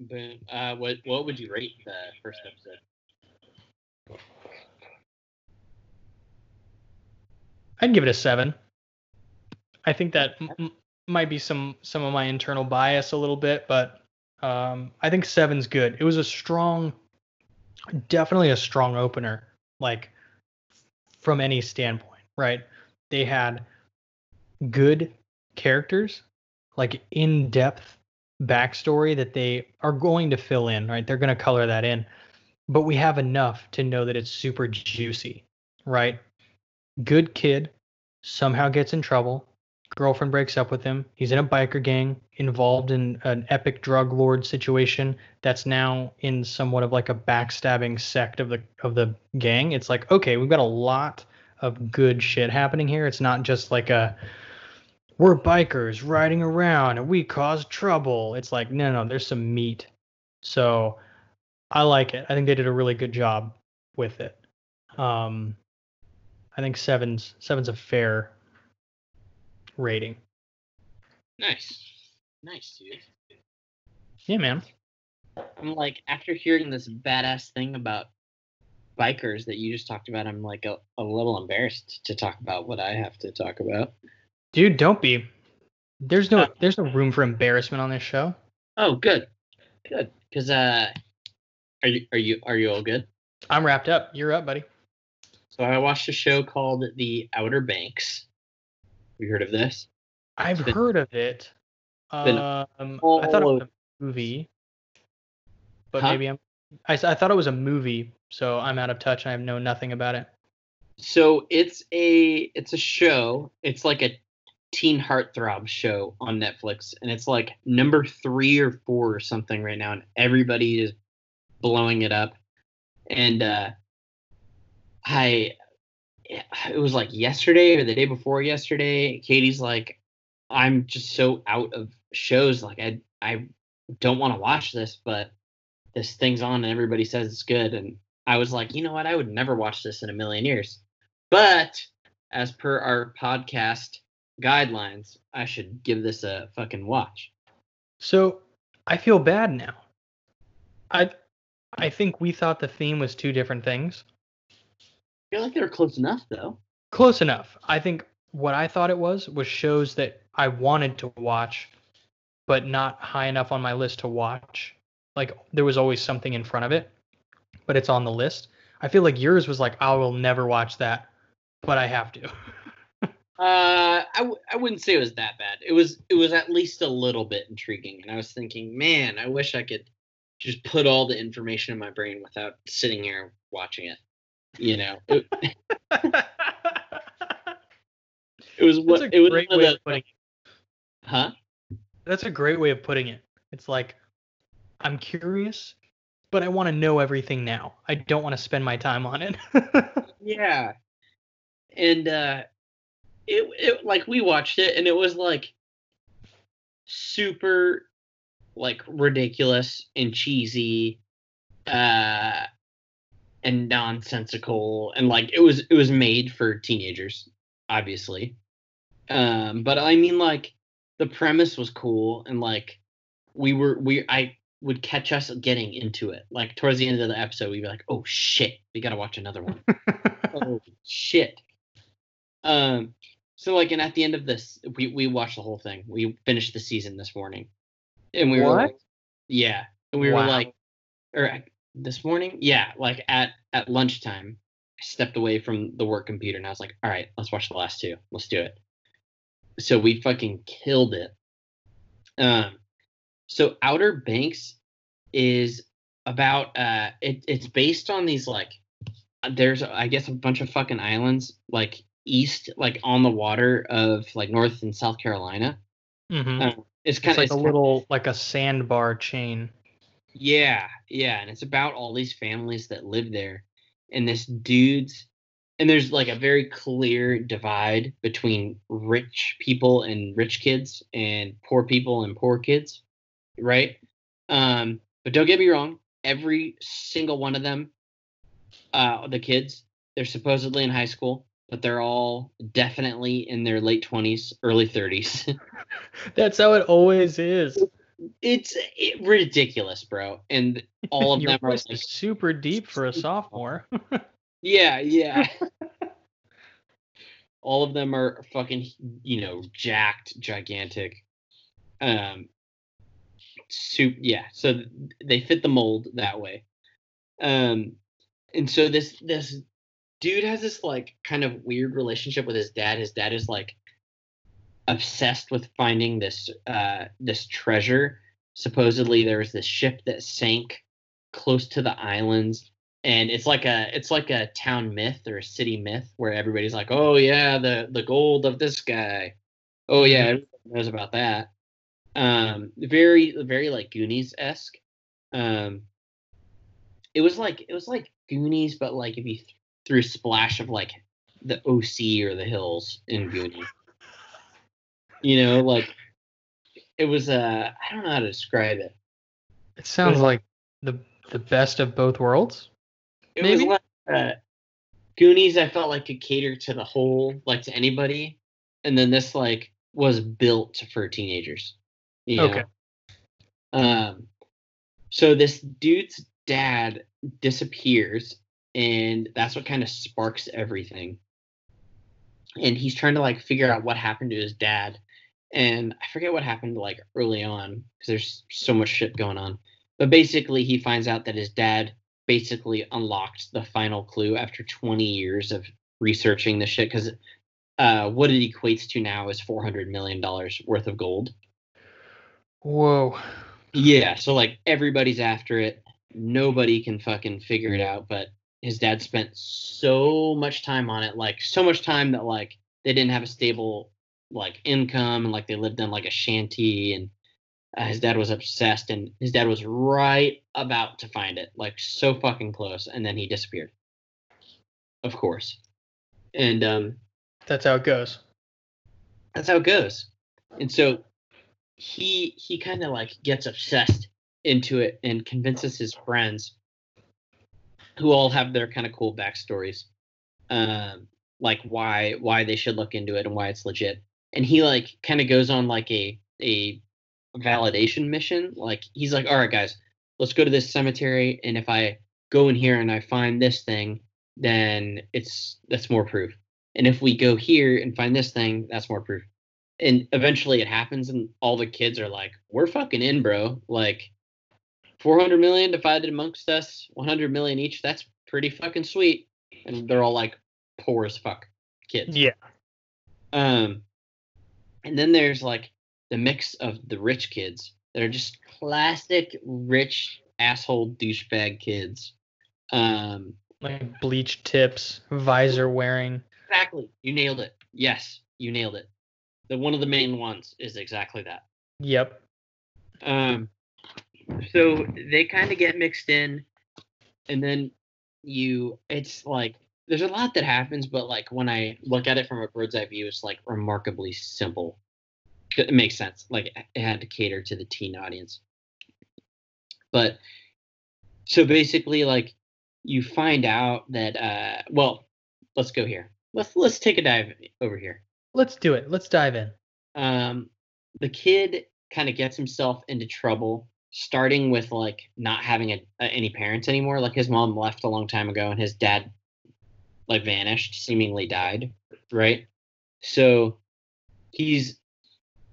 But uh, what what would you rate the first episode?
I'd give it a seven. I think that m- might be some some of my internal bias a little bit, but um, I think seven's good. It was a strong, definitely a strong opener, like from any standpoint, right? They had good characters, like in depth backstory that they are going to fill in, right? They're going to color that in, but we have enough to know that it's super juicy, right? Good kid somehow gets in trouble. Girlfriend breaks up with him. He's in a biker gang involved in an epic drug lord situation that's now in somewhat of like a backstabbing sect of the of the gang. It's like, okay, we've got a lot of good shit happening here. It's not just like a we're bikers riding around and we cause trouble. It's like, no, no, there's some meat. So I like it. I think they did a really good job with it. Um, I think seven's seven's a fair rating.
Nice. Nice, dude.
Yeah, man.
I'm like, after hearing this badass thing about bikers that you just talked about, I'm like a, a little embarrassed to talk about what I have to talk about.
Dude, don't be. There's no there's no room for embarrassment on this show.
Oh, good, good. Because uh, are you are you are you all good?
I'm wrapped up. You're up, buddy.
So I watched a show called The Outer Banks. You heard of this?
I've heard of it. Um, I thought it was a movie, but
Huh?
maybe I'm. I, I thought it was a movie, so I'm out of touch I know nothing about it.
So it's a it's a show. It's like a teen heartthrob show on Netflix, and it's like number three or four or something right now, and everybody is blowing it up. And uh, I, it was like yesterday or the day before yesterday. Katie's like, I'm just so out of shows. Like I I don't want to watch this, but this thing's on and everybody says it's good, and I was like, you know what? I would never watch this in a million years. But as per our podcast guidelines, I should give this a fucking watch.
So I feel bad now. I I think we thought the theme was two different things.
I feel like they were close enough though.
Close enough. I think what I thought it was was shows that I wanted to watch, but not high enough on my list to watch. Like there was always something in front of it, but it's on the list. I feel like yours was like I will never watch that, but I have to. [laughs]
Uh, I, w- I wouldn't say it was that bad. It was it was at least a little bit intriguing, and I was thinking, man, I wish I could just put all the information in my brain without sitting here watching it. You know, [laughs] it, it was what it was.
great
one of
way
the-
of putting it.
huh?
That's a great way of putting it. It's like I'm curious, but I want to know everything now. I don't want to spend my time on it. [laughs]
Yeah. And uh it it like we watched it and it was like super like ridiculous and cheesy uh and nonsensical and like it was it was made for teenagers obviously Um, but I mean, like the premise was cool, and like we were we I would catch us getting into it. Like towards the end of the episode, we'd be like, "Oh shit, we gotta watch another one." [laughs] oh shit. Um. So like, and at the end of this, we we watched the whole thing. We finished the season this morning, and we were
What?
like, yeah, and we were like, or this morning, yeah, like at at lunchtime, I stepped away from the work computer and I was like, all right, let's watch the last two. Let's do it. So we fucking killed it. Um, so Outer Banks is about uh, it, it's based on these like, there's I guess a bunch of fucking islands like east, like on the water of like North and South Carolina.
Mm-hmm.
Uh, it's kind of
like a little like a sandbar chain.
Yeah, yeah, and it's about all these families that live there, and this dude's, and there's like a very clear divide between rich people and rich kids, and poor people and poor kids, right? Um, but don't get me wrong, every single one of them, uh, the kids, they're supposedly in high school, but they're all definitely in their late twenties, early thirties. [laughs]
That's how it always is.
It's it, ridiculous, bro, and all of them are like
super deep for a sophomore. [laughs]
Yeah, yeah. [laughs] All of them are fucking, you know, jacked, gigantic. Um, soup. Yeah, so th- they fit the mold that way. Um, and so this this dude has this like kind of weird relationship with his dad. His dad is like obsessed with finding this uh this treasure. Supposedly there was this ship that sank close to the islands and it's like a it's like a town myth or a city myth where everybody's like, "Oh yeah, the the gold of this guy." Oh yeah, everyone knows about that. Um, very very like Goonies esque. Um, it was like it was like Goonies, but like if you th- threw a splash of like the OC or the Hills in Goonies. You know, like it was. Uh, I don't know how to describe it.
It sounds like the the best of both worlds.
It
Maybe?
was like uh, Goonies. I felt like could cater to the whole, like to anybody, and then this like was built for teenagers. you know?
Okay.
Um. So this dude's dad disappears, and that's what kind of sparks everything. And he's trying to like figure out what happened to his dad, and I forget what happened like early on because there's so much shit going on. But basically, he finds out that his dad basically unlocked the final clue after 20 years of researching the shit because uh, what it equates to now is 400 million dollars worth of gold.
Whoa.
Yeah, so like everybody's after it. Nobody can fucking figure it out, but his dad spent so much time on it, like so much time that like they didn't have a stable like income and like they lived in like a shanty and uh, his dad was obsessed and his dad was right about to find it, like so fucking close and then he disappeared. Of course. And um
That's how it goes.
that's how it goes. And so he he kind of like gets obsessed into it and convinces his friends who all have their kind of cool backstories um like why why they should look into it and why it's legit and he like kind of goes on like a a validation mission like he's like all right guys let's go to this cemetery and if i go in here and i find this thing then it's that's more proof. And if we go here and find this thing that's more proof. And eventually it happens and all the kids are like we're fucking in bro. Like 400 million divided amongst us 100 million each that's pretty fucking sweet. And they're all like poor as fuck kids.
Yeah.
um and then there's like the mix of the rich kids that are just classic rich asshole douchebag kids. Um
Like bleach tips, visor wearing.
exactly. You nailed it. Yes you nailed it. The one of the main ones is exactly that.
Yep.
Um, so they kind of get mixed in, and then you, it's like there's a lot that happens, but like when I look at it from a bird's eye view, it's like remarkably simple. It makes sense. Like it had to cater to the teen audience. But so basically, like you find out that, uh, well, let's go here. Let's let's take a dive over here.
Let's do it. Let's dive in.
Um, the kid kind of gets himself into trouble, starting with like not having a, any parents anymore. Like his mom left a long time ago, and his dad like vanished, seemingly died. Right. So he's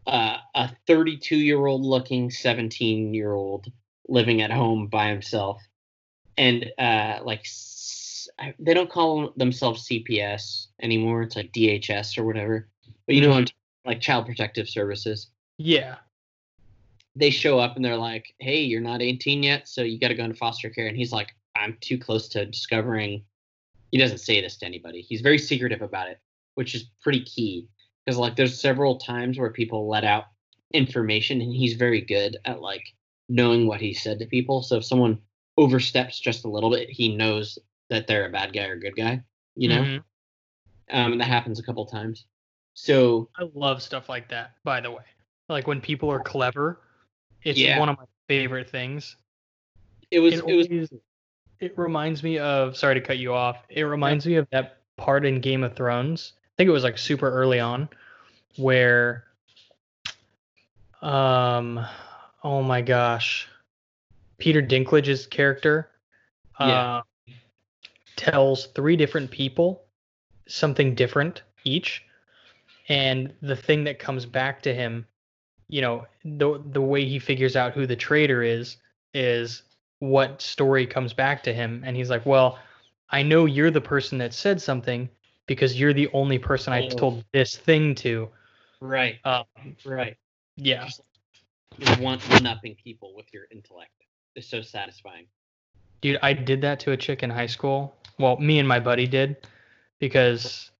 uh, a 32 year old looking 17 year old living at home by himself, and uh, like they don't call themselves CPS anymore. It's like DHS or whatever. But you know, mm-hmm. like Child Protective Services.
Yeah.
They show up and they're like, "Hey, you're not 18 yet, so you got to go into foster care." And he's like, "I'm too close to discovering." He doesn't say this to anybody. He's very secretive about it, which is pretty key because like there's several times where people let out information, and he's very good at like knowing what he said to people. So if someone oversteps just a little bit, he knows that they're a bad guy or good guy, you know? Mm-hmm. Um, and that happens a couple times. So
I love stuff like that, by the way. Like when people are clever, it's yeah. one of my favorite things.
It was it, it was
it reminds me of sorry to cut you off. It reminds me of that part in Game of Thrones. I think it was like super early on where um oh my gosh. Peter Dinklage's character yeah. Uh, tells three different people something different each and the thing that comes back to him you know the the way he figures out who the traitor is is what story comes back to him. And he's like well i know you're the person that said something because you're the only person i oh. told this thing to.
Right. Um, right.
yeah.
Just one upping people with your intellect. Is so satisfying.
Dude i did that to a chick in high school. Well, me and my buddy did because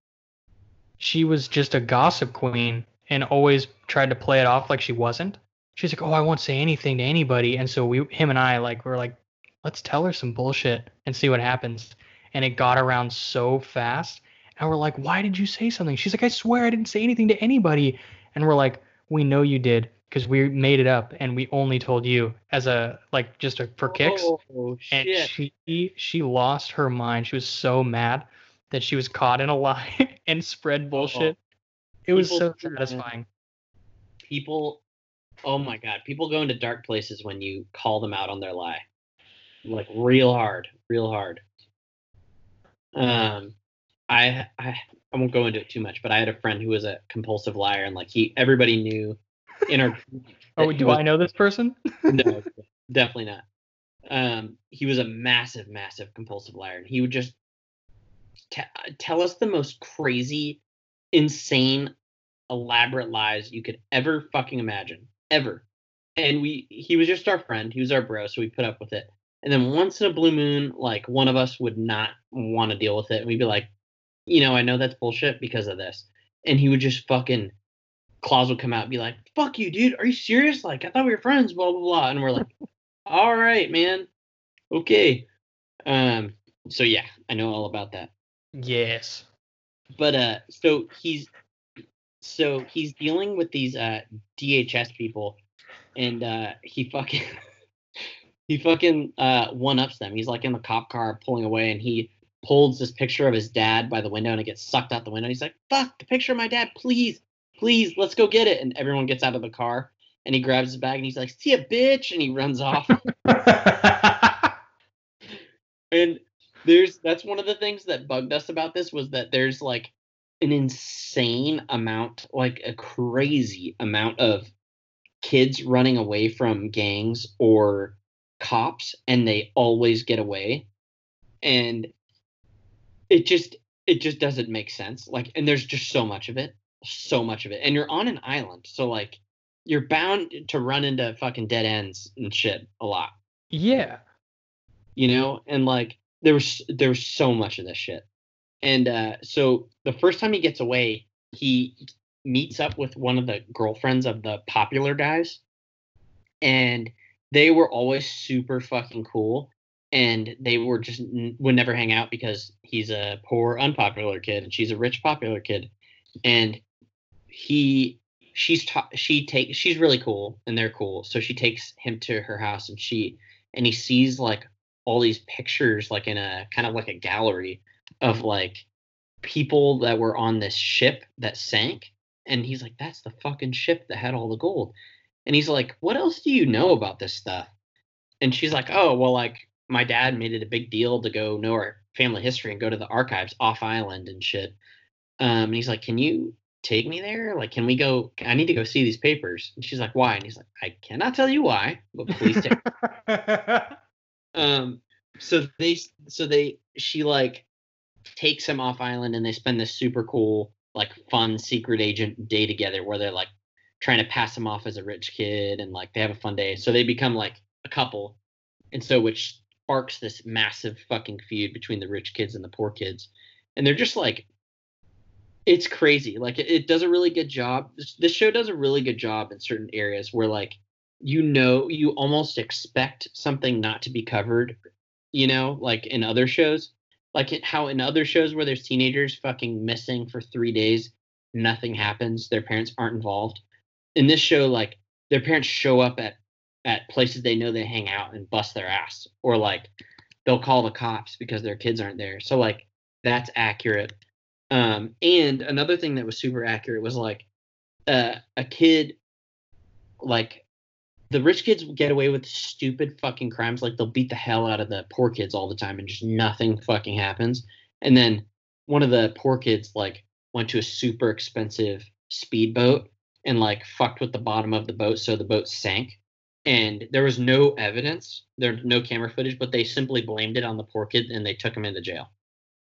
she was just a gossip queen and always tried to play it off like she wasn't. She's like, "Oh, I won't say anything to anybody," and so we, him and I, like, we're like, "Let's tell her some bullshit and see what happens." And it got around so fast, and we're like, "Why did you say something?" She's like, "I swear I didn't say anything to anybody," and we're like, "We know you did because we made it up and we only told you as a like just a, for kicks.
Oh,
and she she lost her mind. She was so mad that she was caught in a [laughs] lie and spread bullshit. Oh. It was so satisfying.
People, oh my god, people go into dark places when you call them out on their lie, like real hard, real hard. Um, I I I won't go into it too much, but I had a friend who was a compulsive liar, and like he everybody knew in our. [laughs]
oh, do was, I know this person?
no, [laughs] definitely not. Um, he was a massive, massive compulsive liar, and he would just t- tell us the most crazy, insane, elaborate lies you could ever fucking imagine, ever. And we, he was just our friend. He was our bro, so we put up with it. And then once in a blue moon, like one of us would not want to deal with it, and we'd be like, you know, I know that's bullshit because of this. And he would just fucking claws would come out and be like, "Fuck you, dude. Are you serious? Like, I thought we were friends." Blah blah blah. And we're like, "All right, man. Okay." Um. So yeah, I know all about that.
Yes.
But uh, so he's so he's dealing with these uh DHS people, and uh he fucking [laughs] he fucking uh one ups them. He's like in the cop car pulling away, and he pulls this picture of his dad by the window, and it gets sucked out the window. He's like, "Fuck the picture of my dad, please." please, let's go get it. And everyone gets out of the car and he grabs his bag and he's like, see a bitch. And he runs off. [laughs] and there's, that's one of the things that bugged us about this was that there's like an insane amount, like a crazy amount of kids running away from gangs or cops and they always get away. And it just, it just doesn't make sense. Like, and there's just so much of it so much of it. And you're on an island, so like you're bound to run into fucking dead ends and shit a lot.
Yeah.
You know, and like there was there was so much of this shit. And uh so the first time he gets away, he meets up with one of the girlfriends of the popular guys. And they were always super fucking cool and they were just would never hang out because he's a poor unpopular kid and she's a rich popular kid and he she's ta- she takes she's really cool and they're cool so she takes him to her house and she and he sees like all these pictures like in a kind of like a gallery of like people that were on this ship that sank. And he's like, that's the fucking ship that had all the gold. And he's like, what else do you know about this stuff? And she's like, oh, well, like my dad made it a big deal to go know our family history and go to the archives off island and shit. Um, and he's like, can you take me there? Like, can we go? I need to go see these papers. And she's like, why? And he's like, I cannot tell you why, but please take. [laughs] um, so they, so they, she like takes him off island and they spend this super cool, like fun secret agent day together where they're like trying to pass him off as a rich kid and like they have a fun day. So they become like a couple. And so which sparks this massive fucking feud between the rich kids and the poor kids. And they're just like it's crazy. Like it, it does a really good job. This, this show does a really good job in certain areas where like you know you almost expect something not to be covered, you know, like in other shows. Like it, how in other shows where there's teenagers fucking missing for 3 days, nothing happens, their parents aren't involved. In this show like their parents show up at at places they know they hang out and bust their ass or like they'll call the cops because their kids aren't there. So like that's accurate. Um, and another thing that was super accurate was like uh, a kid, like the rich kids get away with stupid fucking crimes. Like they'll beat the hell out of the poor kids all the time and just nothing fucking happens. And then one of the poor kids like went to a super expensive speedboat and like fucked with the bottom of the boat so the boat sank and there was no evidence there's no camera footage but they simply blamed it on the poor kid and they took him into jail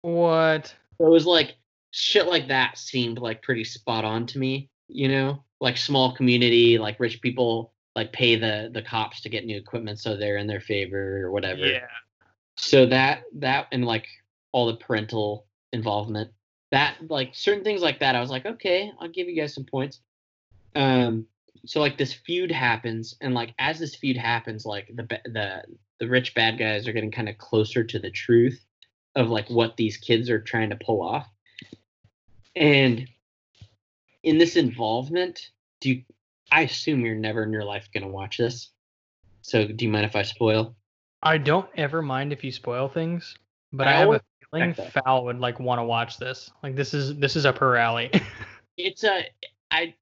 what
so it was like shit like that seemed like pretty spot on to me you know like small community like rich people like pay the the cops to get new equipment so they're in their favor or whatever.
Yeah.
So that that and like all the parental involvement that like certain things like that i was like okay i'll give you guys some points. Um so like this feud happens and like as this feud happens like the the the rich bad guys are getting kind of closer to the truth of like what these kids are trying to pull off. And in this involvement do you i assume you're never in your life going to watch this so do you mind if i spoil
I don't ever mind if you spoil things, but I,
I
have a feeling. Fowl would like want to watch this. Like this is this is up her alley. [laughs]
it's a i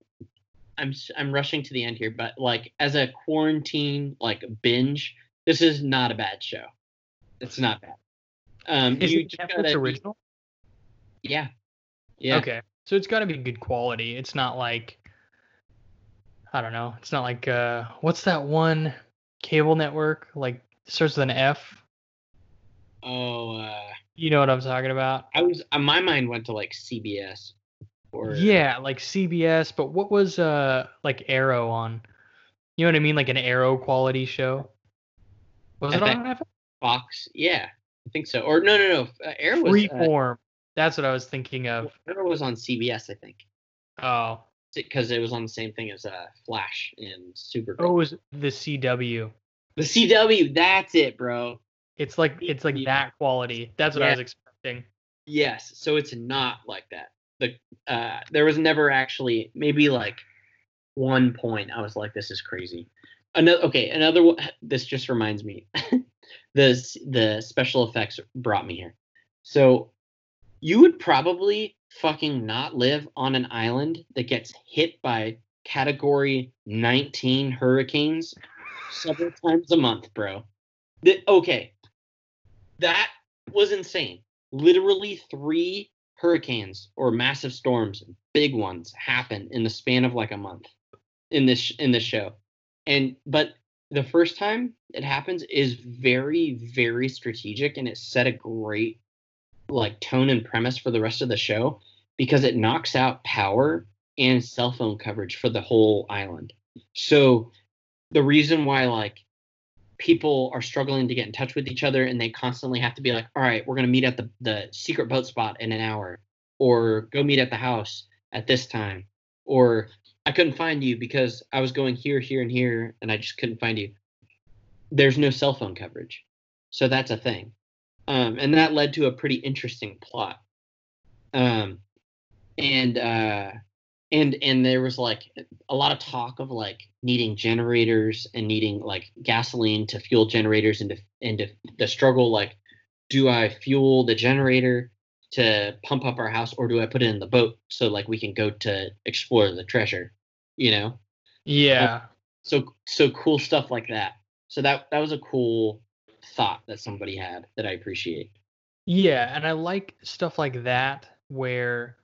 i'm i'm rushing to the end here but like as a quarantine like binge this is not a bad show it's not bad um
is
you
it
just
Netflix
gotta be-
original?
yeah yeah
Okay, so it's got to be good quality. It's not like I don't know. It's not like uh, what's that one cable network like starts with an F?
oh uh
You know what I'm talking about?
i was uh, my mind went to like cbs or
Yeah, like CBS. But what was uh like Arrow on? You know what I mean? Like an Arrow quality show. Was it on FX?
fox yeah i think so or no no no uh, arrow was uh,
Freeform. That's what I was thinking of.
arrow was on cbs i think
Oh,
because it was on the same thing as uh flash and supergirl
oh, it was the CW.
the cw that's it bro
It's like it's like that quality. That's what I was expecting.
Yes, so it's not like that. The uh, there was never actually maybe like one point I was like, this is crazy. Another okay, another one. [laughs] This just reminds me. [laughs] the the special effects brought me here. So you would probably fucking not live on an island that gets hit by category 19 hurricanes several times a month, bro. The, okay. That was insane. Literally three hurricanes or massive storms, big ones, happen in the span of like a month in this in this show. And but the first time it happens is very very strategic and it set a great like tone and premise for the rest of the show because it knocks out power and cell phone coverage for the whole island. So the reason why like people are struggling to get in touch with each other and they constantly have to be like, all right, we're gonna meet at the, the secret boat spot in an hour, or go meet at the house at this time, or I couldn't find you because I was going here, here, and here, and I just couldn't find you. There's no cell phone coverage. So that's a thing. Um, and that led to a pretty interesting plot. Um, and uh, and and there was like a lot of talk of like needing generators and needing like gasoline to fuel generators and to, and to the struggle like do I fuel the generator to pump up our house, or do I put it in the boat so like we can go to explore the treasure? You know,
Yeah.
so so cool stuff like that. So that that was a cool thought that somebody had that I appreciate.
Yeah, and I like stuff like that where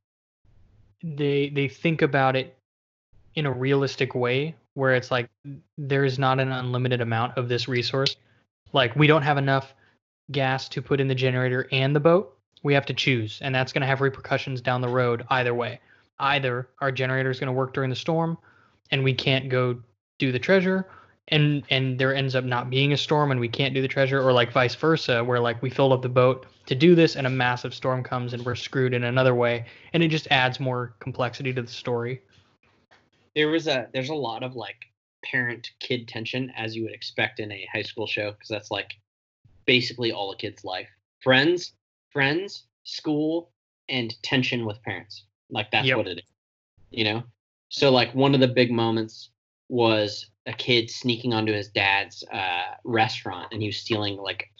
they they think about it in a realistic way where it's like there is not an unlimited amount of this resource. Like we don't have enough gas to put in the generator and the boat. We have to choose, and that's going to have repercussions down the road either way. Either our generator is going to work during the storm and we can't go do the treasure and and there ends up not being a storm and we can't do the treasure or like vice versa where like we filled up the boat to do this and a massive storm comes and we're screwed in another way and it just adds more complexity to the story
There was a there's a lot of like parent kid tension as you would expect in a high school show because that's like basically all a kid's life. Friends, friends, school, and tension with parents. Like that's
Yep.
what it is. You know? So like one of the big moments was a kid sneaking onto his dad's uh, restaurant and he was stealing like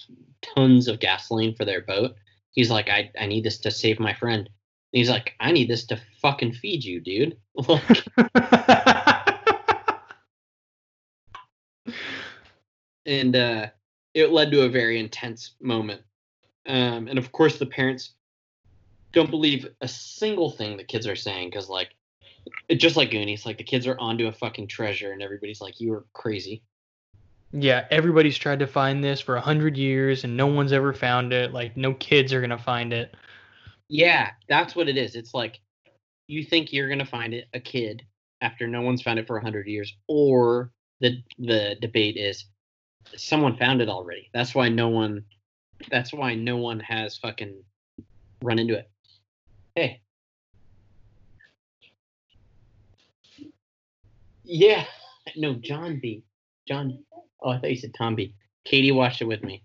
tons of gasoline for their boat. He's like, I, I need this to save my friend. And he's like, I need this to fucking feed you, dude. [laughs] Like, and uh, it led to a very intense moment. Um, and of course, the parents don't believe a single thing the kids are saying because, like, just like Goonies, like the kids are onto a fucking treasure, and everybody's like, "You are crazy."
yeah everybody's tried to find this for a hundred years and no one's ever found it like no kids are gonna find it
Yeah, that's what it is. It's like you think you're gonna find it, a kid, after no one's found it for a hundred years, or the the debate is someone found it already. That's why no one. That's why no one has fucking run into it. Hey. Yeah. [laughs] No, John B. John. Oh, I thought you said Tom B. Katie watched it with me.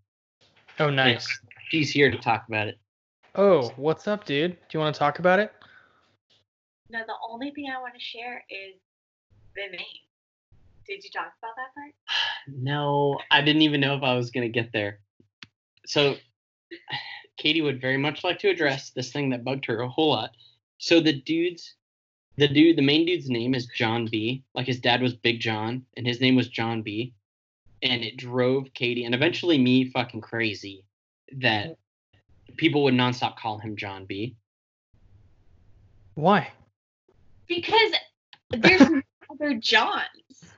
oh nice
She's here to talk about it.
oh what's up dude do you want to talk about it
No, the only thing I want to share is the name. Did you talk about that part? [sighs]
No, I didn't even know if I was gonna get there. So, [sighs] Katie would very much like to address this thing that bugged her a whole lot. So the dude's, the dude, the main dude's name is John B. Like his dad was Big John, and his name was John B. And it drove Katie and eventually me fucking crazy that people would nonstop call him John B.
why
Because there's no [laughs] other Johns.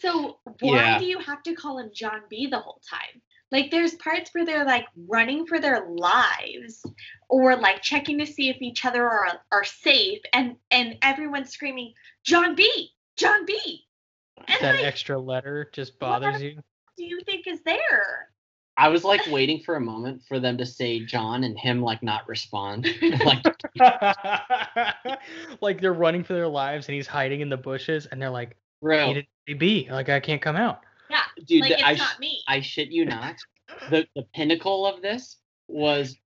So why
Yeah.
do you have to call him John B the whole time? Like there's parts where they're like running for their lives or like checking to see if each other are are safe and and everyone's screaming John B, John B. And
that
like
extra letter just
What
bothers you
do you think is there?
I was like waiting for a moment for them to say John and him like not respond. [laughs] [laughs] like [laughs]
like they're running for their lives and he's hiding in the bushes and they're like
bro,
he didn't say B. Like I can't come out.
Yeah,
dude,
like
the- I,
not me.
I shit you not. The the pinnacle of this was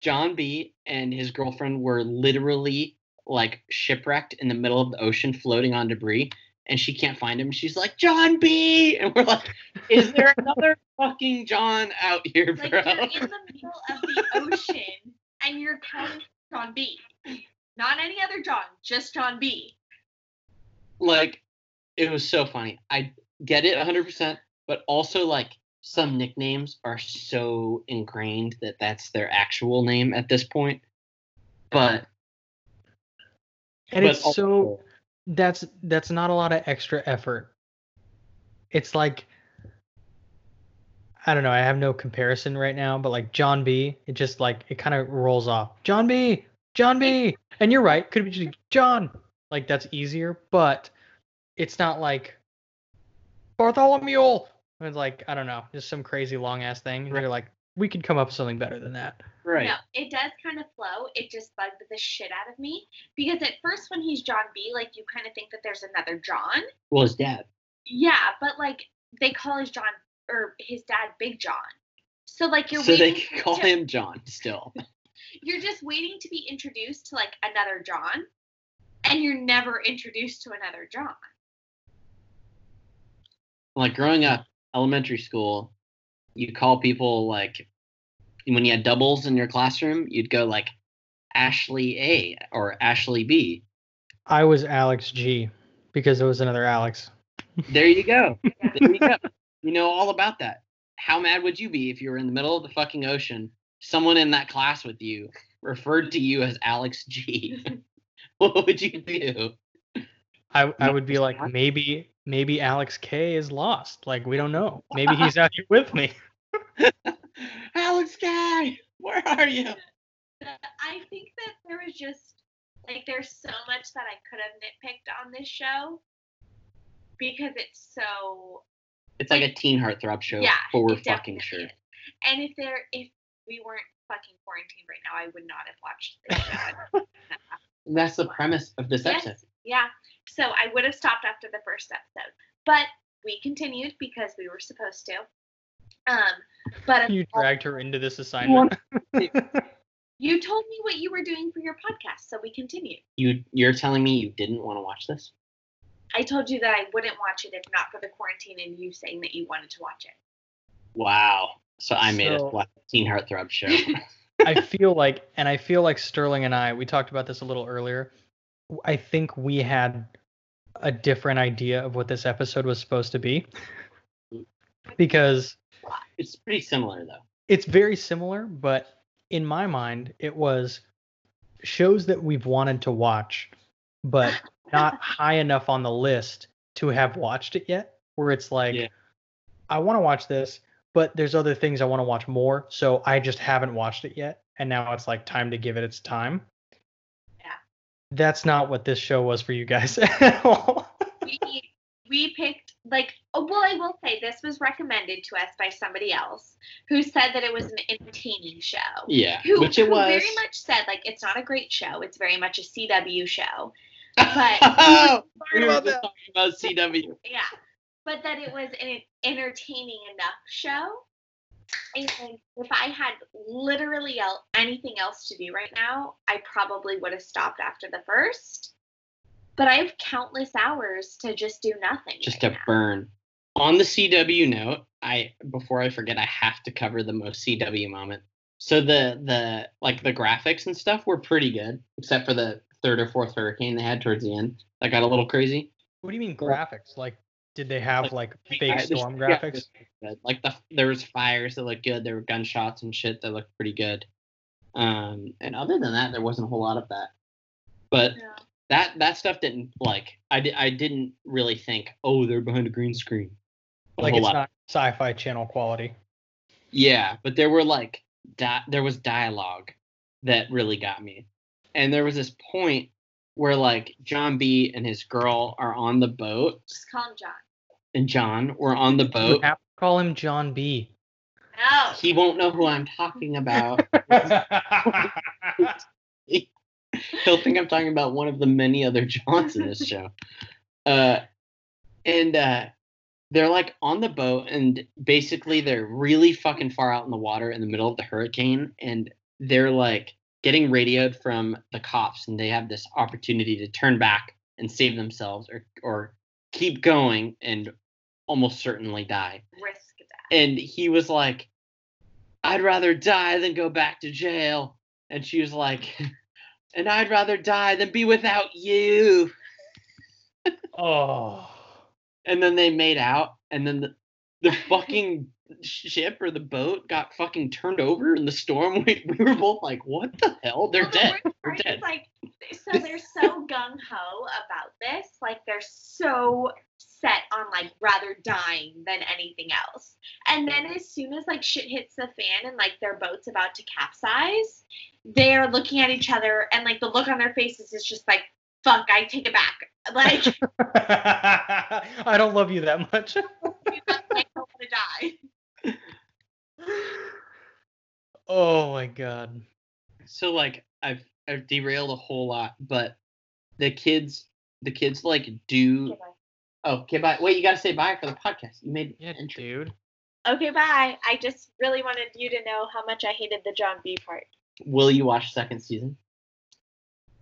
John B and his girlfriend were literally like shipwrecked in the middle of the ocean floating on debris and she can't find him. She's like, John B [laughs] and we're like, Is there another fucking John out here, bro?
like you're in the middle of the [laughs] ocean and you're calling John B. Not any other John, just John B.
like it was so funny. I get it 100%, but also like some nicknames are so ingrained that that's their actual name at this point. But
And
but
it's so that's that's not a lot of extra effort. It's like I don't know, I have no comparison right now, but like John B, it just like it kind of rolls off. John B, John B. And you're right, could be just John. Like that's easier, but it's not like Bartholomew. It's like I don't know, just some crazy long ass thing. And
Right.
you're like, we could come up with something better than that.
right.
No, it does kind of flow. It just bugged the shit out of me because at first when he's John B, like you kind of think that there's another John.
Well, his dad.
Yeah, but like they call his John or his dad Big John. So like you're
so they
waiting
can call
to-
him John still. [laughs]
you're just waiting to be introduced to like another John, and you're never introduced to another John.
Like growing up, elementary school, you call people like when you had doubles in your classroom, you'd go like Ashley A or Ashley B.
I was Alex G because there was another Alex.
There you go. [laughs] there you go. You know all about that. How mad would you be if you were in the middle of the fucking ocean, someone in that class with you referred to you as Alex G? [laughs] what would you do?
I I would be like maybe maybe Alex K is lost. Like we don't know. [laughs] Maybe he's out here with me. [laughs]
Alex K, where are you?
I think that there was just like there's so much that I could have nitpicked on this show because it's so
It's like a teen heartthrob show
yeah.
for
it
fucking sure.
is. And if there if we weren't fucking quarantined right now, I would not have watched this show. [laughs]
That's the premise of this episode.
yes, yeah. So I would have stopped after the first episode, but we continued because we were supposed to. Um, but
You dragged her into this assignment. [laughs]
you told me what you were doing for your podcast, so we continued.
You you're telling me you didn't want to watch this?
I told you that I wouldn't watch it if not for the quarantine, and you saying that you wanted to watch it.
Wow. So I made
So-
a a teen heartthrob show. [laughs]
I feel like, and I feel like Sterling and I, we talked about this a little earlier. I think we had a different idea of what this episode was supposed to be because
it's pretty similar though.
it's very similar, but in my mind, it was shows that we've wanted to watch, but [laughs] not high enough on the list to have watched it yet. Where it's like,
Yeah.
I want to watch this, but there's other things I want to watch more, so I just haven't watched it yet. And now it's like time to give it its time.
Yeah.
That's not what this show was for you guys at [laughs] all.
we we picked like oh, well i will say this was recommended to us by somebody else who said that it was an entertaining show
Yeah.
who,
which it
who
was.
very much said like it's not a great show it's very much a cw show [laughs] but-
oh, we were just talking about CW.
yeah but that it was an entertaining enough show and if i had literally el- anything else to do right now i probably would have stopped after the first but i have countless hours to just do nothing
Just
right
to
now.
burn. On the CW note, I before I forget, I have to cover the most CW moment. So the the like the graphics and stuff were pretty good, except for the third or fourth hurricane they had towards the end. That got a little crazy.
What do you mean graphics? Like, did they have like
I-
fake
the-
storm graphics?
good. Like the there was fires that looked good. There were gunshots and shit that looked pretty good. Um, and other than that, there wasn't a whole lot of that. But
Yeah.
that that stuff didn't like I, di- I didn't really think oh they're behind a green screen a
Like it's
lot.
not sci-fi channel quality.
yeah but there were like di- there was dialogue that really got me and there was this point where like john b and his girl are on the boat
just call him john
and john were on the
You
boat
have to call him John B.
no
he won't know who i'm talking about [laughs] he'll think I'm talking about one of the many other Johns in this show. Uh, and uh, they're like on the boat, and basically they're really fucking far out in the water in the middle of the hurricane, and they're like getting radioed from the cops, and they have this opportunity to turn back and save themselves, or or keep going and almost certainly die.
risk that
And he was like, I'd rather die than go back to jail. And she was like, [laughs] and I'd rather die than be without you.
oh. [laughs]
And then they made out, and then the, the fucking ship or the boat got fucking turned over in the storm. [laughs] We, we were both like, what the hell? They're
Well,
dead.
worst
They're dead.
like so they're so gung ho about this like they're so set on like rather dying than anything else. And then mm-hmm. as soon as like shit hits the fan and like their boat's about to capsize they're looking at each other and like the look on their faces is just like fuck i take it back. Like [laughs] [laughs]
I don't love you that much. [laughs]
i don't want to die.
Oh my god.
So like I've I've derailed a whole lot, but the kids the kids like do
okay, bye.
Okay, bye. Wait, you gotta say bye for the podcast. You made
Yeah,
intro.
dude.
okay bye i just really wanted you to know how much i hated the john b part
Will you watch second season?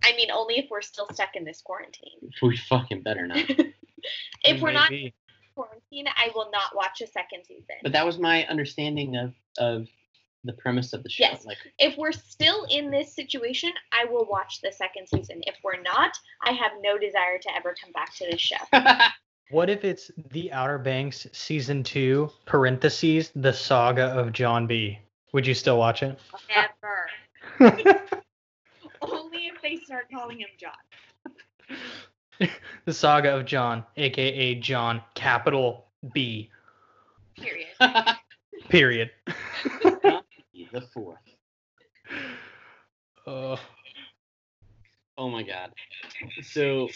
i mean only if we're still stuck in this quarantine [laughs]
We fucking better not. [laughs]
if we're not
Maybe.
quarantine, I will not watch a second season.
But that was my understanding of of the premise of the show.
Yes.
Like,
If we're still in this situation, I will watch the second season. If we're not, I have no desire to ever come back to this show. [laughs]
What if it's The Outer Banks season two, parentheses, the saga of John B? Would you still watch it?
Never. [laughs] Only if they start calling him John. [laughs]
the saga of John, aka John, capital B,
Period. [laughs]
period.
the fourth.
Uh,
Oh my god. So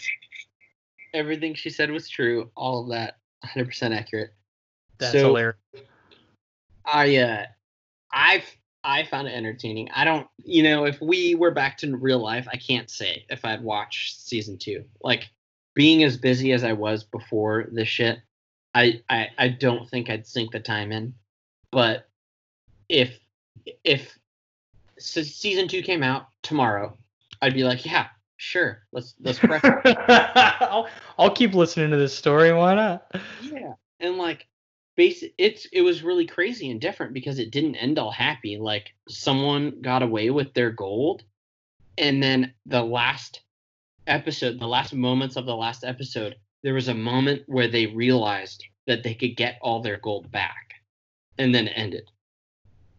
everything she said was true. All of that 100% accurate.
that's
So-
hilarious.
I uh I I found it entertaining. I don't, you know, if we were back to real life, I can't say if I'd watch season 2. Like being as busy as I was before this shit, I I I don't think I'd sink the time in. But if if se- season 2 came out tomorrow, I'd be like, yeah, sure. Let's [laughs] let's
I'll, I'll keep listening to this story. Why not?
Yeah, and like, basic, it's it was really crazy and different because it didn't end all happy. Like, someone got away with their gold, and then the last episode, the last moments of the last episode, there was a moment where they realized that they could get all their gold back, and then it ended.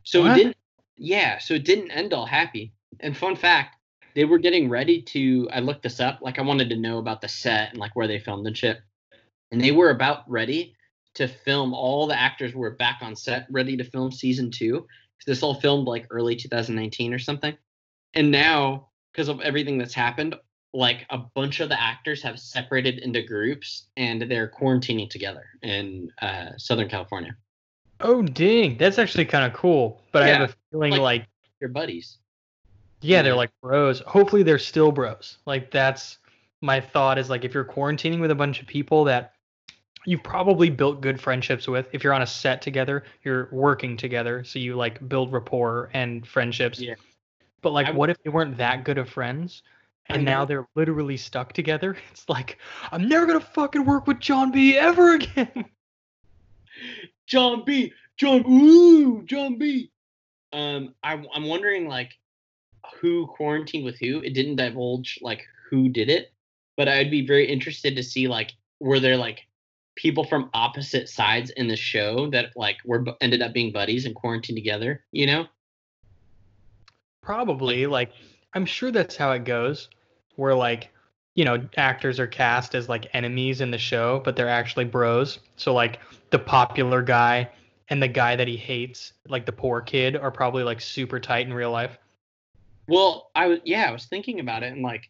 So
What?
it didn't. Yeah, so it didn't end all happy. And fun fact, they were getting ready to. I looked this up. Like, I wanted to know about the set and like where they filmed and shit and they were about ready to film all the actors were back on set ready to film season two this all filmed like early 2019 or something and now because of everything that's happened like a bunch of the actors have separated into groups and they're quarantining together in uh, southern california
Oh, dang. That's actually kind of cool. But I have a feeling
like-
like,
they're buddies
yeah, they're like bros. Hopefully, they're still bros. Like, that's my thought is like, if you're quarantining with a bunch of people that you've probably built good friendships with, if you're on a set together, you're working together. So you like build rapport and friendships.
Yeah.
But like,
I-
what if they weren't that good of friends? And now they're literally stuck together. [laughs] It's like, I'm never going to fucking work with John B ever again. [laughs]
John B. John Ooh, John B. Um, I, I'm wondering like who quarantined with who. It didn't divulge like who did it, but I'd be very interested to see like were there like people from opposite sides in the show that like were ended up being buddies and quarantined together. You know?
Probably. Like, I'm sure that's how it goes. Where like, you know, actors are cast as like enemies in the show, but they're actually bros. So like the popular guy and the guy that he hates, like the poor kid, are probably like super tight in real life.
Well, I was yeah, I was thinking about it and like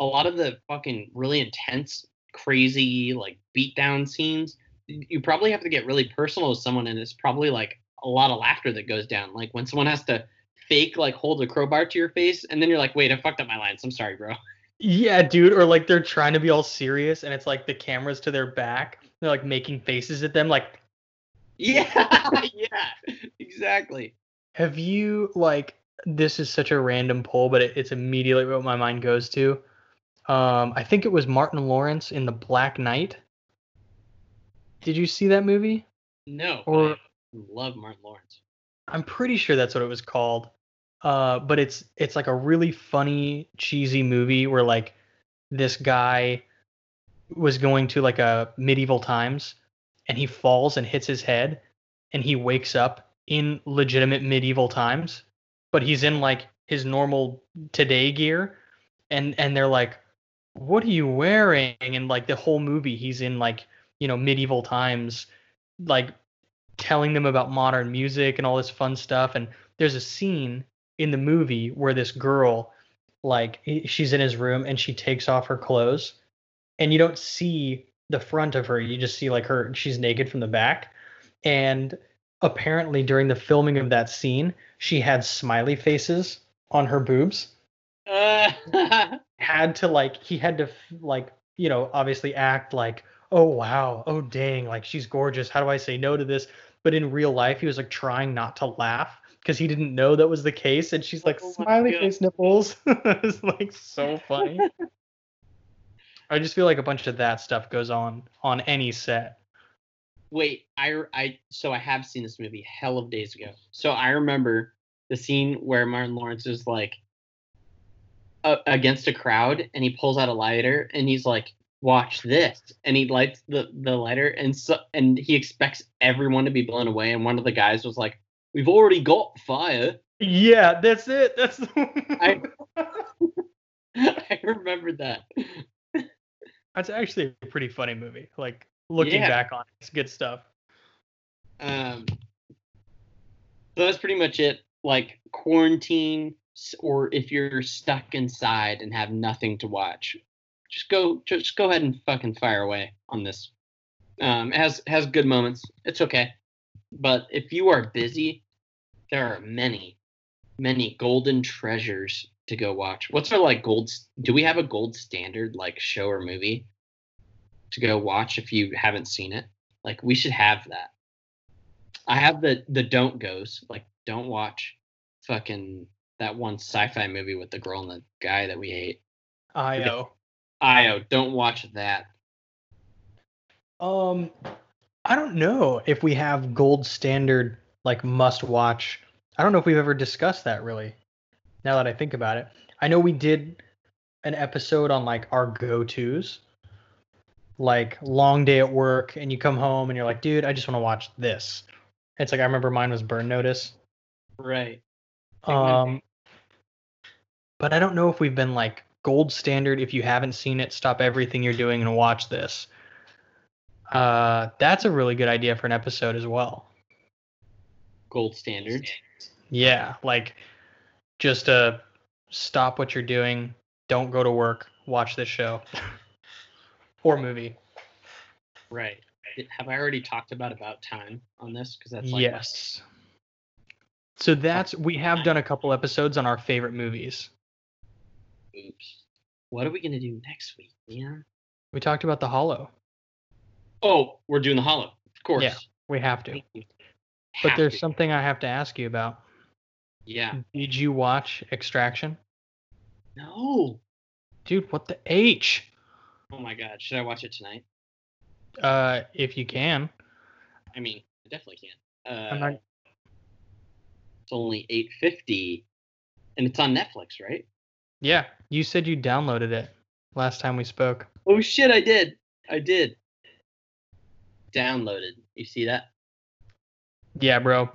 a lot of the fucking really intense, crazy like beatdown scenes. You probably have to get really personal with someone, and it's probably like a lot of laughter that goes down. Like when someone has to fake like hold a crowbar to your face, and then you're like, "Wait, I fucked up my lines. I'm sorry, bro."
Yeah, dude. Or like they're trying to be all serious and it's like the camera's to their back. They're like making faces at them. Like, [laughs]
Yeah, [laughs] yeah, exactly.
have you like this is such a random poll, but it, it's immediately what my mind goes to. Um, I think it was Martin Lawrence in The Black Knight. Did you see that movie?
No,
Or-
I love Martin Lawrence.
I'm pretty sure that's what it was called. Uh, but it's it's like a really funny, cheesy movie where like this guy was going to like a medieval times and he falls and hits his head and he wakes up in legitimate medieval times, but he's in like his normal today gear and and they're like what are you wearing? And like the whole movie he's in like you know medieval times like telling them about modern music and all this fun stuff. And there's a scene in the movie where this girl like she's in his room and she takes off her clothes and you don't see the front of her. You just see like her she's naked from the back. And apparently during the filming of that scene she had smiley faces on her boobs.
Uh, [laughs]
had to like he had to like you know obviously act like oh wow oh dang like she's gorgeous how do i say no to this? But in real life he was like trying not to laugh because he didn't know that was the case and she's like
Oh
smiley face nipples. [laughs] It's like so [laughs] funny. I just feel like a bunch of that stuff goes on on any set
Wait, I I so I have seen this movie hell of days ago. So I remember the scene where Martin Lawrence is like uh, against a crowd and he pulls out a lighter and he's like, "Watch this!" and he lights the the lighter and so and he expects everyone to be blown away. And one of the guys was like, "We've already got fire."
Yeah, that's it. That's the
I- [laughs] [laughs] I remember that.
That's actually a pretty funny movie. Like looking
Yeah.
back on it, it's good stuff.
Um, so that's pretty much it. Like quarantine, or if you're stuck inside and have nothing to watch, just go, just go ahead and fucking fire away on this. Um, it has has good moments. It's okay, but if you are busy, there are many, many golden treasures to go watch. What's our like gold? Do we have a gold standard like show or movie to go watch if you haven't seen it? Like we should have that. I have the the don't goes like don't watch fucking that one sci-fi movie with the girl and the guy that we hate.
Io.
Io, don't watch that.
Um, I don't know if we have gold standard like must watch. I don't know if we've ever discussed that really. Now that I think about it, I know we did an episode on like our go tos, like long day at work, and you come home and you're like, dude, I just want to watch this. It's like I remember mine was Burn Notice.
Right.
Um, but I don't know if we've been like gold standard. If you haven't seen it, stop everything you're doing and watch this. Uh, that's a really good idea for an episode as well.
Gold standard.
Yeah, like just uh, stop what you're doing, don't go to work, watch this show [laughs] or movie.
Right. Have I already talked about about time on this? Because that's like
yes. So that's we have done a couple episodes on our favorite movies.
oops. What are we gonna do next week, man?
We talked about The Hollow.
Oh, we're doing the hollow. Of course.
Yeah. We have to.
You.
But there's
to.
something I have to ask you about.
Yeah.
Did you watch Extraction?
No.
Dude, what the H?
Oh my god. Should I watch it tonight?
Uh, if you can.
I mean, I definitely can. Uh,
not,
It's only eight fifty, and it's on Netflix, right?
yeah, you said you downloaded it last time we spoke.
Oh shit! I did. I did. Downloaded. You see that?
Yeah, bro.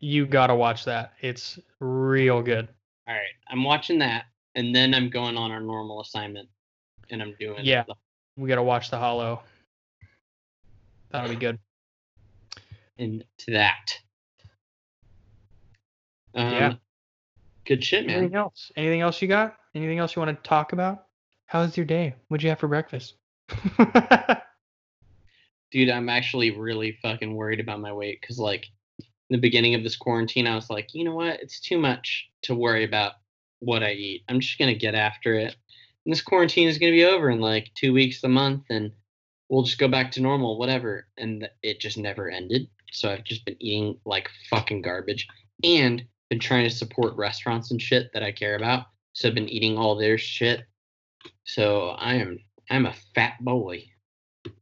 You gotta watch that. It's real good.
All right. I'm watching that, and then I'm going on our normal assignment, and I'm doing.
Yeah.
the-
We gotta watch The Hollow. That'll be good.
into that. Um,
Yeah.
Good shit, man.
Anything else? Anything else you got? Anything else you want to talk about? How was your day? What'd you have for breakfast? [laughs]
Dude, I'm actually really fucking worried about my weight because, like, in the beginning of this quarantine, I was like, you know what? It's too much to worry about what I eat. I'm just gonna get after it. And this quarantine is gonna be over in like two weeks, a month, and we'll just go back to normal, whatever. And it just never ended. So I've just been eating like fucking garbage and been trying to support restaurants and shit that I care about. So I've been eating all their shit. So I am I'm a fat boy.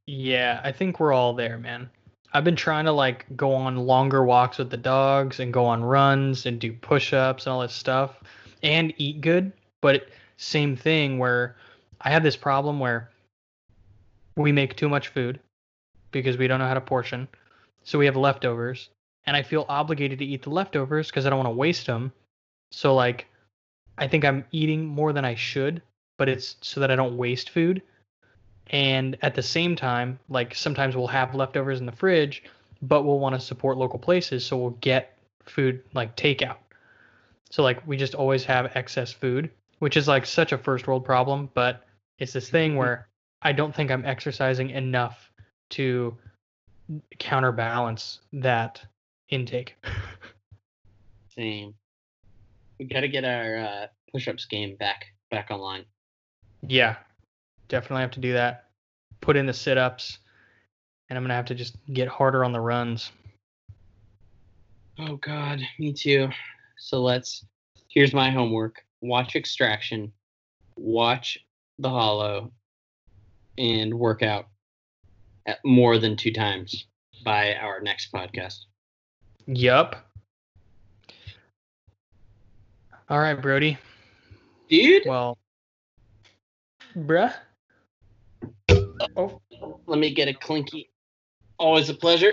Yeah, I think we're all there, man. I've been trying to like go on longer walks with the dogs and go on runs and do push-ups and all this stuff and eat good, but it- same thing where I have this problem where we make too much food because we don't know how to portion. So we have leftovers and I feel obligated to eat the leftovers because I don't want to waste them. So like I think I'm eating more than I should, but it's so that I don't waste food and at the same time like sometimes we'll have leftovers in the fridge but we'll want to support local places so we'll get food like takeout so like we just always have excess food which is like such a first world problem but it's this thing where i don't think i'm exercising enough to counterbalance that intake
Same. We got to get our uh, push-ups game back back online.
yeah definitely have to do that put in the sit-ups and i'm gonna have to just get harder on the runs
Oh God, me too. So let's. Here's my homework: watch Extraction, watch The Hollow, and work out at more than two times by our next podcast.
Yup. All right, Brody.
Dude,
Well, bruh. Oh,
let me get a clinky. Always a pleasure.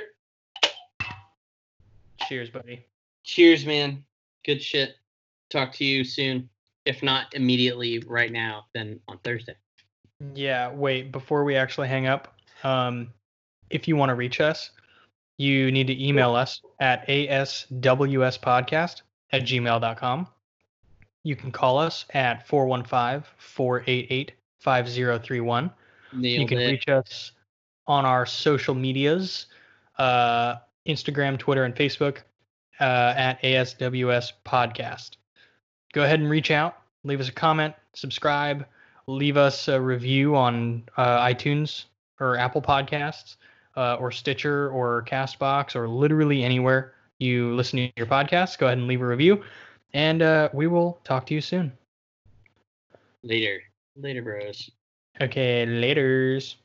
cheers, buddy.
Cheers, man. Good shit. Talk to you soon. If not immediately right now, then on Thursday.
Yeah, wait, before we actually hang up, um, if you want to reach us, you need to email us at aswspodcast at gmail.com. You can call us at 415 488 5031. You can
it.
reach us on our social medias uh, Instagram, Twitter, and Facebook uh, at ASWS Podcast. Go ahead and reach out, leave us a comment, subscribe, leave us a review on uh, iTunes or Apple Podcasts uh, or Stitcher or Castbox or literally anywhere you listen to your podcast. Go ahead and leave a review, and uh, we will talk to you soon.
Later. Later, bros.
Okay, laters.